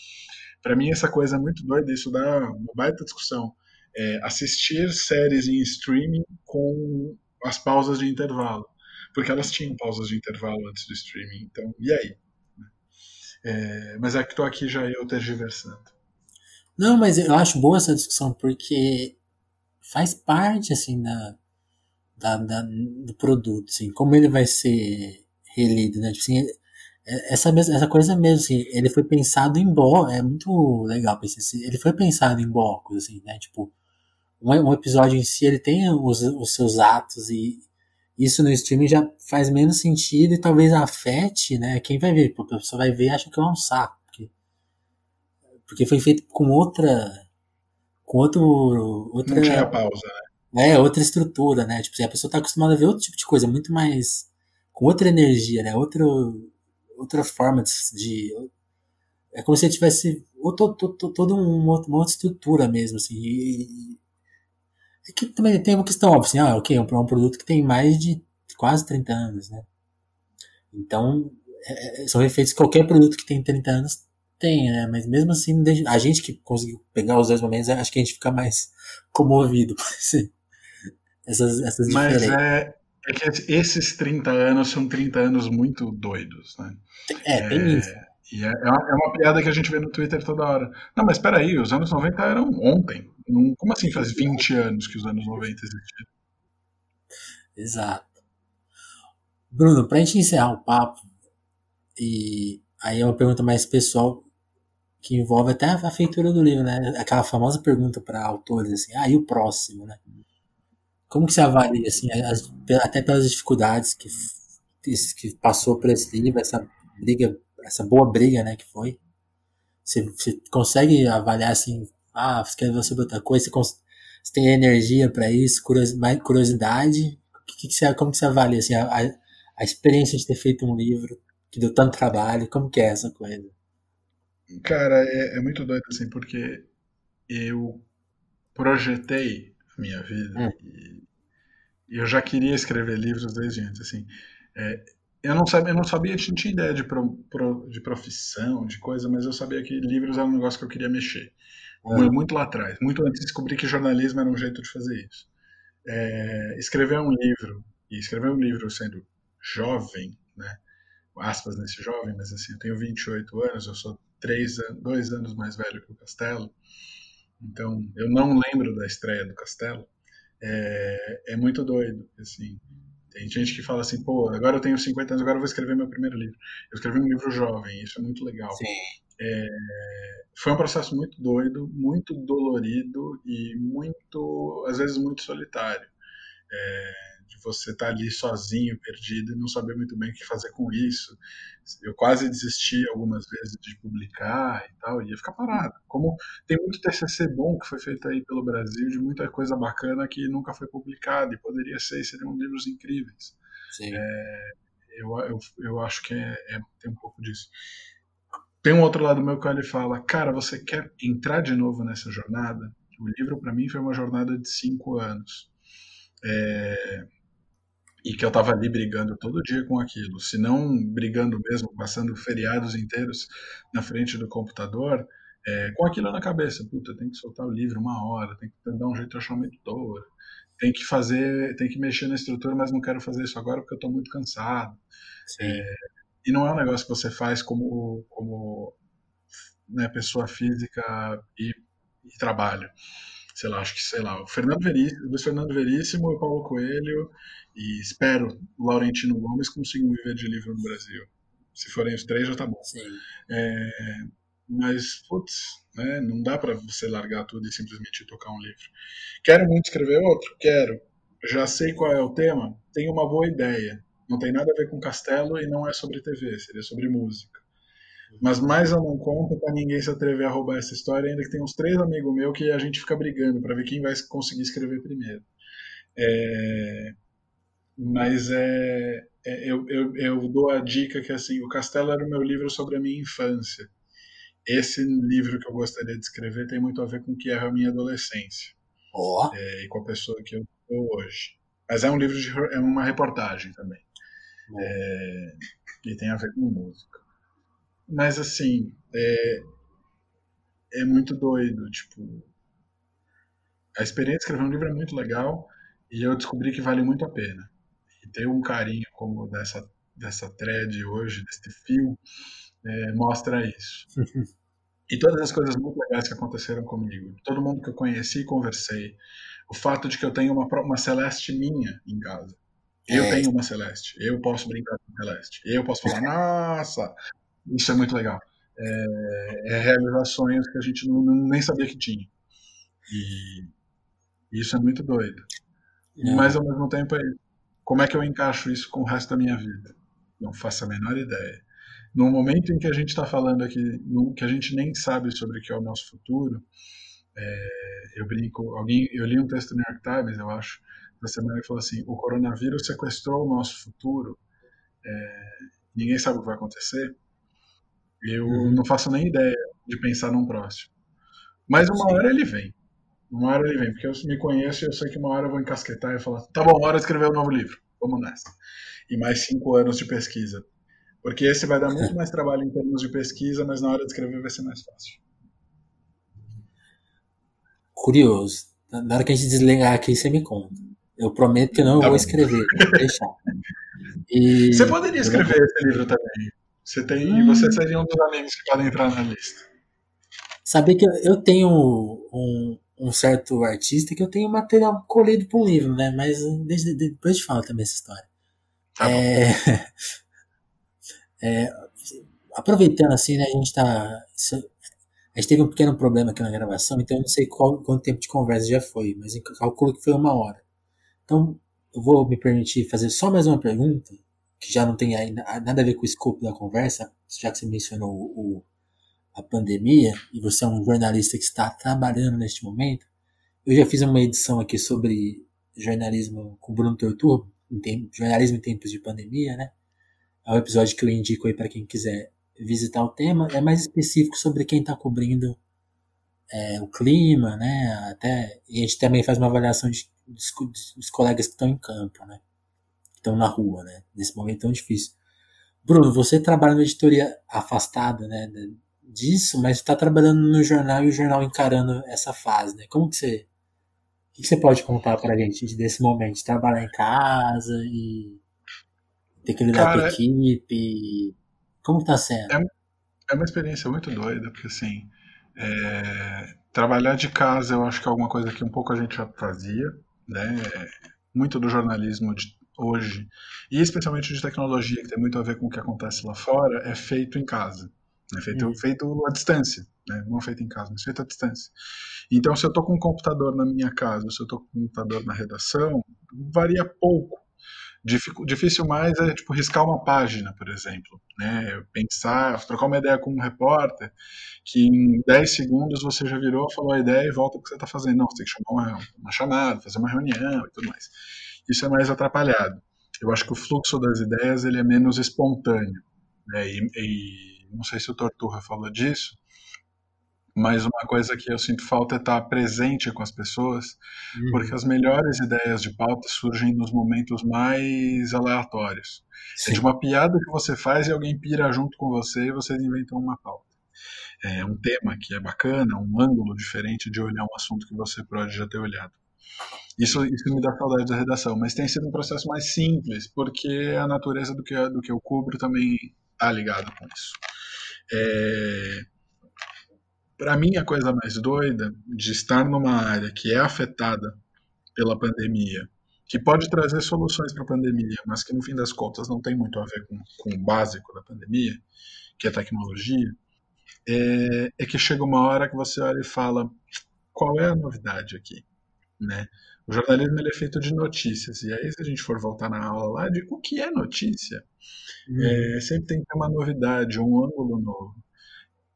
S2: Para mim, essa coisa é muito doida. Isso dá uma baita discussão. É, assistir séries em streaming com as pausas de intervalo porque elas tinham pausas de intervalo antes do streaming. Então, e aí? É, mas é que estou aqui já eu tergiversando.
S1: Não, mas eu acho boa essa discussão porque faz parte assim da, da, da do produto, assim, como ele vai ser relido, né? Tipo assim, é, essa, essa coisa mesmo, assim, ele foi pensado em blocos, é muito legal pensar assim, ele foi pensado em blocos, assim, né? Tipo, um, um episódio em si, ele tem os, os seus atos e, isso no streaming já faz menos sentido e talvez afete, né? Quem vai ver, a pessoa vai ver e acha que é um saco. Porque, porque foi feito com outra. Com outro. Outra,
S2: Não tinha pausa, né?
S1: É, outra estrutura, né? Tipo, a pessoa tá acostumada a ver outro tipo de coisa, muito mais. com outra energia, né? Outra, outra forma de, é como se tivesse todo, todo uma, outra estrutura mesmo, assim. E, é que também tem uma questão óbvia, assim, ah, ok, é um, é um produto que tem mais de quase 30 anos, né? Então, é, é, são efeitos que qualquer produto que tem 30 anos tem, né? Mas mesmo assim, a gente que conseguiu pegar os dois momentos, acho que a gente fica mais comovido por essas, essas
S2: Mas é, é que esses 30 anos são 30 anos muito doidos, né?
S1: É, tem é, isso.
S2: E é, é, uma, é uma piada que a gente vê no Twitter toda hora. Não, mas peraí, os anos 90 eram ontem. Como assim faz 20 anos que os anos 90 existiram?
S1: Exato. Bruno, pra gente encerrar o papo, e aí é uma pergunta mais pessoal que envolve até a feitura do livro, né? Aquela famosa pergunta para autores assim, ah, e o próximo, né? Como que você avalia, assim, as, até pelas dificuldades que, que passou por esse livro, essa briga, essa boa briga, né, que foi? Você, você consegue avaliar, assim, ah, você quer ver sobre outra coisa, você, você tem energia para isso, curiosidade, curiosidade. Que que você, como que você avalia assim, a, a, experiência de ter feito um livro que deu tanto trabalho? Como que é essa coisa?
S2: Cara, é, é muito doido assim, porque eu projetei minha vida hum. e, eu já queria escrever livros desde antes, assim. É, eu não sabia, eu não sabia, não tinha ideia de, pro, pro, de profissão, de coisa, mas eu sabia que livros era um negócio que eu queria mexer. É. Muito lá atrás, muito antes de descobrir que jornalismo era um jeito de fazer isso. É, escrever um livro, e escrever um livro sendo jovem, né? aspas nesse jovem, mas assim, eu tenho 28 anos, eu sou três, dois anos mais velho que o Castelo, então eu não lembro da estreia do Castelo, é, é muito doido, assim, tem gente que fala assim, pô, agora eu tenho 50 anos, agora eu vou escrever meu primeiro livro. Eu escrevi um livro jovem, isso é muito legal.
S1: Sim.
S2: É, foi um processo muito doido, muito dolorido e muito, às vezes, muito solitário. É, de você estar tá ali sozinho, perdido, e não saber muito bem o que fazer com isso. Eu quase desisti algumas vezes de publicar e tal, e ia ficar parado. Como tem muito TCC bom que foi feito aí pelo Brasil, de muita coisa bacana que nunca foi publicada, e poderia ser, seriam livros incríveis.
S1: Sim.
S2: É, eu, eu, eu acho que é, é, tem um pouco disso. Tem um outro lado meu que ele fala, cara, você quer entrar de novo nessa jornada? O livro para mim foi uma jornada de cinco anos. É, e que eu estava ali brigando todo dia com aquilo, se não brigando mesmo, passando feriados inteiros na frente do computador, é, com aquilo na cabeça, puta, tem que soltar o livro uma hora, tem que dar um jeito de achar uma editora, tem que fazer, tem que mexer na estrutura, mas não quero fazer isso agora porque eu estou muito cansado. É, e não é um negócio que você faz como, como né, pessoa física e, e trabalho. Sei lá, acho que, sei lá, o Fernando Veríssimo, o Fernando Veríssimo e o Paulo Coelho, e espero o Laurentino Gomes consigam viver de livro no Brasil. Se forem os três, já tá bom. É, mas, putz, né, não dá para você largar tudo e simplesmente tocar um livro. Quero muito escrever outro? Quero. Já sei qual é o tema? Tenho uma boa ideia. Não tem nada a ver com castelo e não é sobre TV, seria sobre música. Mas mais eu não conto para ninguém se atrever a roubar essa história, ainda que tem uns três amigos meus que a gente fica brigando para ver quem vai conseguir escrever primeiro. É... Mas é, é eu, eu, eu, dou a dica que assim, o Castelo era o meu livro sobre a minha infância. Esse livro que eu gostaria de escrever tem muito a ver com o que é a minha adolescência.
S1: Oh.
S2: É, e com a pessoa que eu sou hoje. Mas é um livro de é uma reportagem também. É, e tem a ver com música. Mas assim, é, é muito doido, tipo, a experiência de escrever um livro é muito legal e eu descobri que vale muito a pena. E ter um carinho como dessa dessa thread hoje, desse fio, é, mostra isso. e todas as coisas muito legais que aconteceram comigo, todo mundo que eu conheci e conversei, o fato de que eu tenho uma, uma Celeste minha em casa, eu é. tenho uma Celeste. Eu posso brincar com Celeste. Eu posso falar, nossa, isso é muito legal. É, é realizar sonhos que a gente não, nem sabia que tinha. E isso é muito doido. É. Mas ao mesmo tempo, é, como é que eu encaixo isso com o resto da minha vida? Não faço a menor ideia. No momento em que a gente está falando aqui, no, que a gente nem sabe sobre o que é o nosso futuro, é, eu brinco, alguém, eu li um texto do New York Times, eu acho, da semana que falou assim: o coronavírus sequestrou o nosso futuro, é, ninguém sabe o que vai acontecer. Eu uhum. não faço nem ideia de pensar num próximo. Mas uma Sim. hora ele vem. Uma hora ele vem, porque eu me conheço e eu sei que uma hora eu vou encasquetar e falar: tá bom, hora de escrever um novo livro, vamos nessa. E mais cinco anos de pesquisa. Porque esse vai dar muito mais trabalho em termos de pesquisa, mas na hora de escrever vai ser mais fácil.
S1: Curioso. Na hora que a gente desligar aqui, você me conta. Eu prometo que não tá vou bom. escrever, vou deixar.
S2: E... Você poderia escrever esse livro também. Você tem, hum. você seria um dos amigos que podem entrar na lista.
S1: Saber que eu tenho um, um certo artista que eu tenho material colhido para um livro, né? Mas depois eu te falo também essa história. Tá é, é, aproveitando assim, né? A gente tá. A gente teve um pequeno problema aqui na gravação, então eu não sei qual, quanto tempo de conversa já foi, mas eu calculo que foi uma hora. Então, eu vou me permitir fazer só mais uma pergunta, que já não tem nada a ver com o escopo da conversa, já que você mencionou o, a pandemia e você é um jornalista que está trabalhando neste momento. Eu já fiz uma edição aqui sobre jornalismo com Bruno Torturbo, jornalismo em tempos de pandemia, né? É um episódio que eu indico aí para quem quiser visitar o tema. É mais específico sobre quem está cobrindo é, o clima, né? Até, e a gente também faz uma avaliação de dos, dos colegas que estão em campo, né? Que estão na rua, né? Nesse momento tão difícil. Bruno, você trabalha na editoria afastada, né? Disso, mas está trabalhando no jornal e o jornal encarando essa fase, né? Como que você, o que você pode contar para a gente desse momento, de trabalhar em casa e ter que lidar Cara, com a equipe? Como está sendo?
S2: É, é uma experiência muito doida, porque assim, é, trabalhar de casa eu acho que é alguma coisa que um pouco a gente já fazia, né? Muito do jornalismo de hoje, e especialmente de tecnologia, que tem muito a ver com o que acontece lá fora, é feito em casa. É feito, uhum. feito à distância, né? não feito em casa, mas feito à distância. Então, se eu estou com um computador na minha casa, se eu estou com um computador na redação, varia pouco. Difícil mais é tipo riscar uma página, por exemplo, né? Pensar, trocar uma ideia com um repórter, que em 10 segundos você já virou, falou a ideia e volta para o que você está fazendo. Não, você tem que chamar uma, uma chamada, fazer uma reunião e tudo mais. Isso é mais atrapalhado. Eu acho que o fluxo das ideias ele é menos espontâneo. Né? E, e não sei se o Torturra falou disso, mas uma coisa que eu sinto falta é estar presente com as pessoas, uhum. porque as melhores ideias de pauta surgem nos momentos mais aleatórios. Sim. É de uma piada que você faz e alguém pira junto com você e vocês inventam uma pauta. É um tema que é bacana, um ângulo diferente de olhar um assunto que você pode já ter olhado. Isso, isso me dá saudade da redação, mas tem sido um processo mais simples, porque a natureza do que, do que eu cubro também está ligada com isso. É, para mim, a coisa mais doida de estar numa área que é afetada pela pandemia, que pode trazer soluções para a pandemia, mas que no fim das contas não tem muito a ver com, com o básico da pandemia, que é tecnologia, é, é, que chega uma hora que você olha e fala: qual é a novidade aqui? Né? O jornalismo ele é feito de notícias, e aí, se a gente for voltar na aula lá, de o que é notícia? Hum. É, sempre tem que ter uma novidade, um ângulo novo.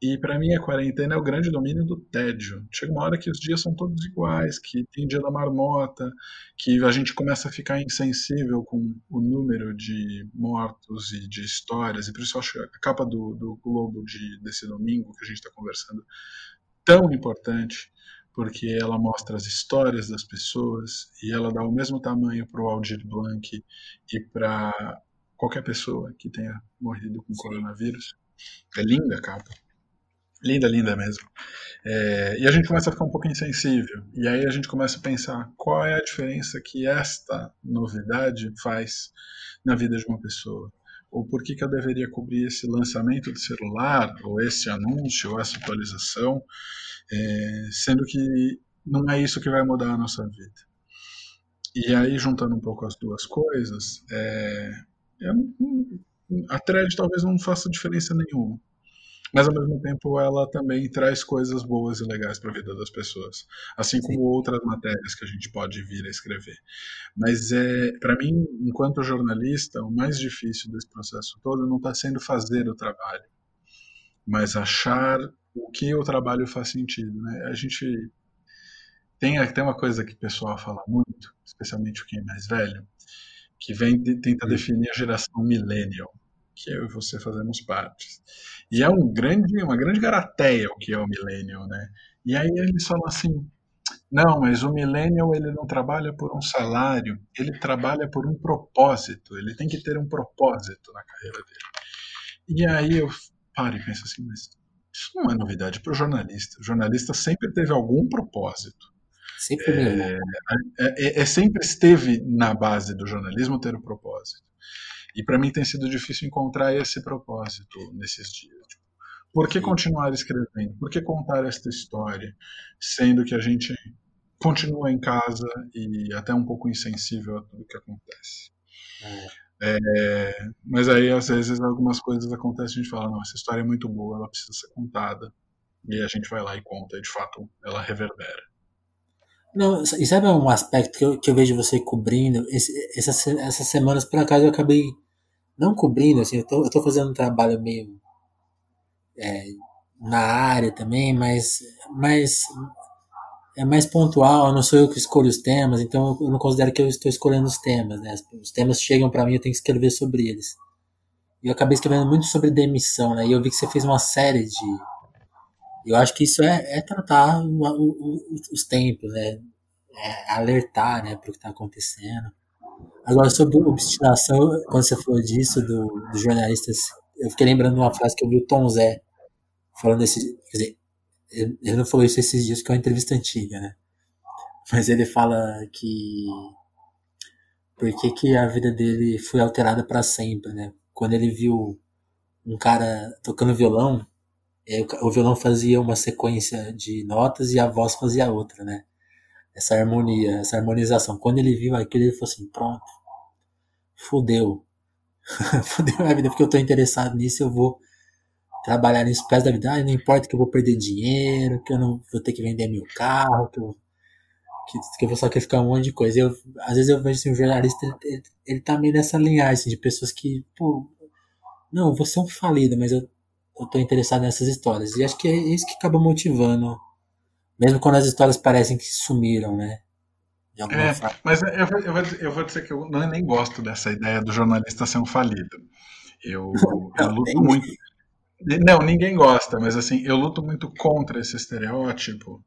S2: E para mim a quarentena é o grande domínio do tédio. Chega uma hora que os dias são todos iguais, que tem dia da marmota, que a gente começa a ficar insensível com o número de mortos e de histórias. E por isso eu acho a capa do, do Globo de, desse domingo que a gente está conversando tão importante, porque ela mostra as histórias das pessoas e ela dá o mesmo tamanho para o Aldir Blanc e para qualquer pessoa que tenha morrido com coronavírus. É linda a capa. Linda, linda mesmo. É, e a gente começa a ficar um pouco insensível. E aí a gente começa a pensar qual é a diferença que esta novidade faz na vida de uma pessoa. Ou por que, que eu deveria cobrir esse lançamento de celular, ou esse anúncio, ou essa atualização, é, sendo que não é isso que vai mudar a nossa vida. E aí, juntando um pouco as duas coisas, é, é, a thread talvez não faça diferença nenhuma mas ao mesmo tempo ela também traz coisas boas e legais para a vida das pessoas, assim Sim. como outras matérias que a gente pode vir a escrever. Mas é, para mim, enquanto jornalista, o mais difícil desse processo todo não está sendo fazer o trabalho, mas achar o que o trabalho faz sentido, né? A gente tem tem uma coisa que o pessoal fala muito, especialmente quem é mais velho, que vem tenta definir a geração millennial que eu e você fazemos parte. E é um grande, uma grande garateia o que é o millennial, né? E aí eles falam assim, não, mas o millennial ele não trabalha por um salário, ele trabalha por um propósito, ele tem que ter um propósito na carreira dele. E aí eu paro e penso assim, mas isso não é novidade para o jornalista. O jornalista sempre teve algum propósito.
S1: Sempre
S2: é, é, é, é, sempre esteve na base do jornalismo ter um propósito. E para mim tem sido difícil encontrar esse propósito nesses dias. Tipo, por que continuar escrevendo? Por que contar esta história, sendo que a gente continua em casa e até um pouco insensível a tudo que acontece? É. É, mas aí, às vezes, algumas coisas acontecem e a gente fala: não, essa história é muito boa, ela precisa ser contada. E a gente vai lá e conta, e de fato ela reverbera.
S1: Não, e sabe um aspecto que eu, que eu vejo você cobrindo? Esse, essas, essas semanas, por acaso, eu acabei não cobrindo, assim, eu tô, eu tô fazendo um trabalho meio é, na área também, mas, mas é mais pontual, não sou eu que escolho os temas, então eu não considero que eu estou escolhendo os temas, né? Os temas chegam para mim, eu tenho que escrever sobre eles. E eu acabei escrevendo muito sobre demissão, né? E eu vi que você fez uma série de eu acho que isso é, é tratar o, o, os tempos, né? É alertar né, para o que está acontecendo. Agora, sobre obstinação, quando você falou disso, do, dos jornalistas, eu fiquei lembrando uma frase que eu vi o Tom Zé falando esse. Quer dizer, ele não falou isso esses dias, que é uma entrevista antiga, né? Mas ele fala que. Por que, que a vida dele foi alterada para sempre, né? Quando ele viu um cara tocando violão, o violão fazia uma sequência de notas e a voz fazia outra, né? Essa harmonia, essa harmonização. Quando ele viu aquilo, ele falou assim: pronto, fudeu. fudeu a vida, porque eu tô interessado nisso, eu vou trabalhar nisso pro da vida. Ah, não importa que eu vou perder dinheiro, que eu não vou ter que vender meu carro, que eu, que, que o pessoal quer ficar um monte de coisa. Eu, às vezes eu vejo assim, um jornalista, ele, ele, tá meio nessa linhagem assim, de pessoas que, pô, não, você é um falido, mas eu, eu tô interessado nessas histórias. E acho que é isso que acaba motivando, mesmo quando as histórias parecem que sumiram, né?
S2: É, mas eu vou, eu, vou, eu vou dizer que eu não, nem gosto dessa ideia do jornalista ser um falido. Eu, eu luto muito. Não, ninguém gosta, mas assim, eu luto muito contra esse estereótipo,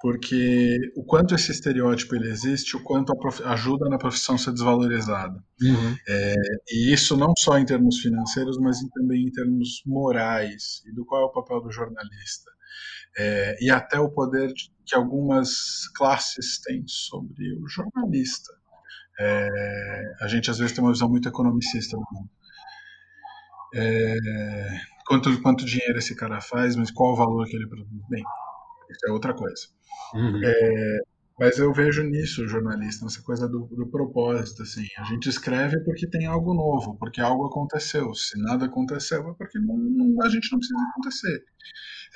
S2: porque o quanto esse estereótipo ele existe, o quanto ajuda na profissão a ser desvalorizada. Uhum. É, e isso não só em termos financeiros, mas também em termos morais, e do qual é o papel do jornalista. É, e até o poder que algumas classes têm sobre o jornalista. É, a gente às vezes tem uma visão muito economicista do mundo. É, quanto, quanto dinheiro esse cara faz, mas qual o valor que ele produz? Bem, isso é outra coisa. Uhum. É, mas eu vejo nisso o jornalista, nessa coisa do, do, propósito. Assim. A gente escreve porque tem algo novo, porque algo aconteceu. Se nada aconteceu, é porque não, não, a gente não precisa acontecer.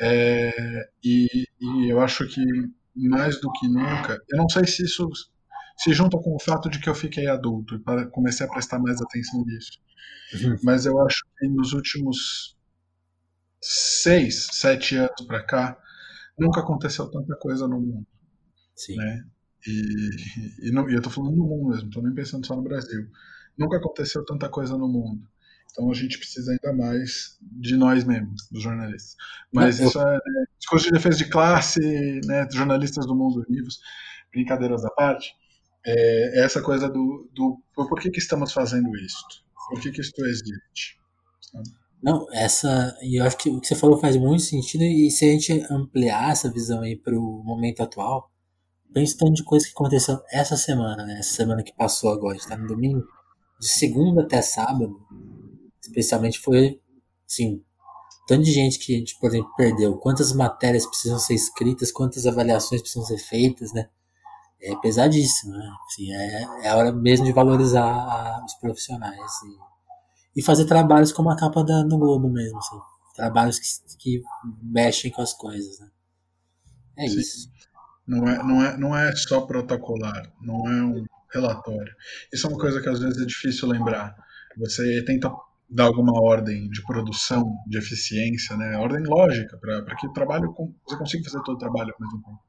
S2: É, e, e eu acho que mais do que nunca, eu não sei se isso se junta com o fato de que eu fiquei adulto e comecei a prestar mais atenção nisso. Uhum. Mas eu acho que nos últimos seis, sete anos para cá, nunca aconteceu tanta coisa no mundo. Sim. Né? E, e, não, e eu estou falando no mundo mesmo, estou nem pensando só no Brasil. Nunca aconteceu tanta coisa no mundo. Então a gente precisa ainda mais de nós mesmos, dos jornalistas. Mas não, isso eu... é discurso de defesa de classe, né, jornalistas do mundo vivos, brincadeiras à parte. É, é essa coisa do, do por que, que estamos fazendo isso? Por que, que isso existe?
S1: Sabe? Não, essa. E eu acho que o que você falou faz muito sentido, e se a gente ampliar essa visão aí para o momento atual, pensa tanto de coisa que aconteceu essa semana, né? Essa semana que passou agora, está no domingo, de segunda até sábado, especialmente foi, assim, tanto de gente que a gente, por exemplo, perdeu, quantas matérias precisam ser escritas, quantas avaliações precisam ser feitas, né? É pesadíssimo, né? Assim, é, é a hora mesmo de valorizar os profissionais. E, e fazer trabalhos como a capa da, no Globo mesmo, assim. Trabalhos que, que mexem com as coisas, né? É Sim. isso.
S2: Não é, não, é, não é só protocolar, não é um relatório. Isso é uma coisa que às vezes é difícil lembrar. Você tenta dar alguma ordem de produção, de eficiência, né? ordem lógica, para que o trabalho você consiga fazer todo o trabalho ao mesmo tempo.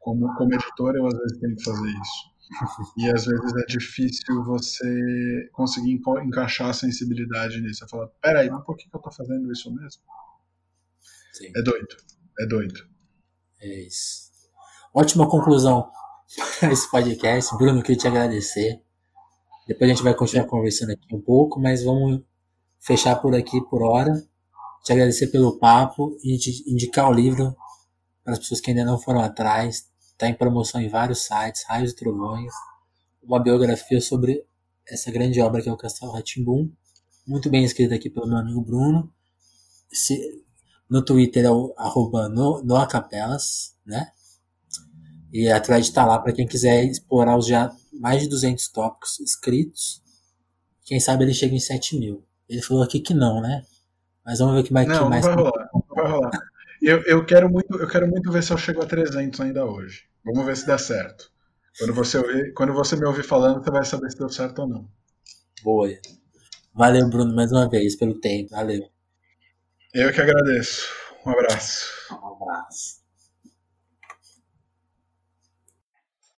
S2: Como, como editor, eu às vezes tenho que fazer isso. E às vezes é difícil você conseguir encaixar a sensibilidade nisso. Você fala, peraí, mas por que eu tô fazendo isso mesmo? Sim. É doido, é doido.
S1: É isso. Ótima conclusão para esse podcast. Bruno, queria te agradecer. Depois a gente vai continuar conversando aqui um pouco, mas vamos fechar por aqui por hora. Te agradecer pelo papo e indicar o livro para as pessoas que ainda não foram atrás. Está em promoção em vários sites, Raios e Trovões. Uma biografia sobre essa grande obra que é o Castelo Ratimbum. Muito bem escrita aqui pelo meu amigo Bruno. Se, no Twitter é o arroba no, Noacapelas, né? E a thread está lá para quem quiser explorar os já mais de 200 tópicos escritos. Quem sabe ele chega em 7 mil. Ele falou aqui que não, né? Mas vamos ver o que mais.
S2: Não,
S1: que mais
S2: vai rolar. Vai rolar. Eu, eu, quero muito, eu quero muito ver se eu chego a 300 ainda hoje. Vamos ver se dá certo. Quando você, ouvir, quando você me ouvir falando, você vai saber se deu certo ou não.
S1: Boa. Valeu, Bruno, mais uma vez pelo tempo. Valeu.
S2: Eu que agradeço. Um abraço.
S1: Um abraço.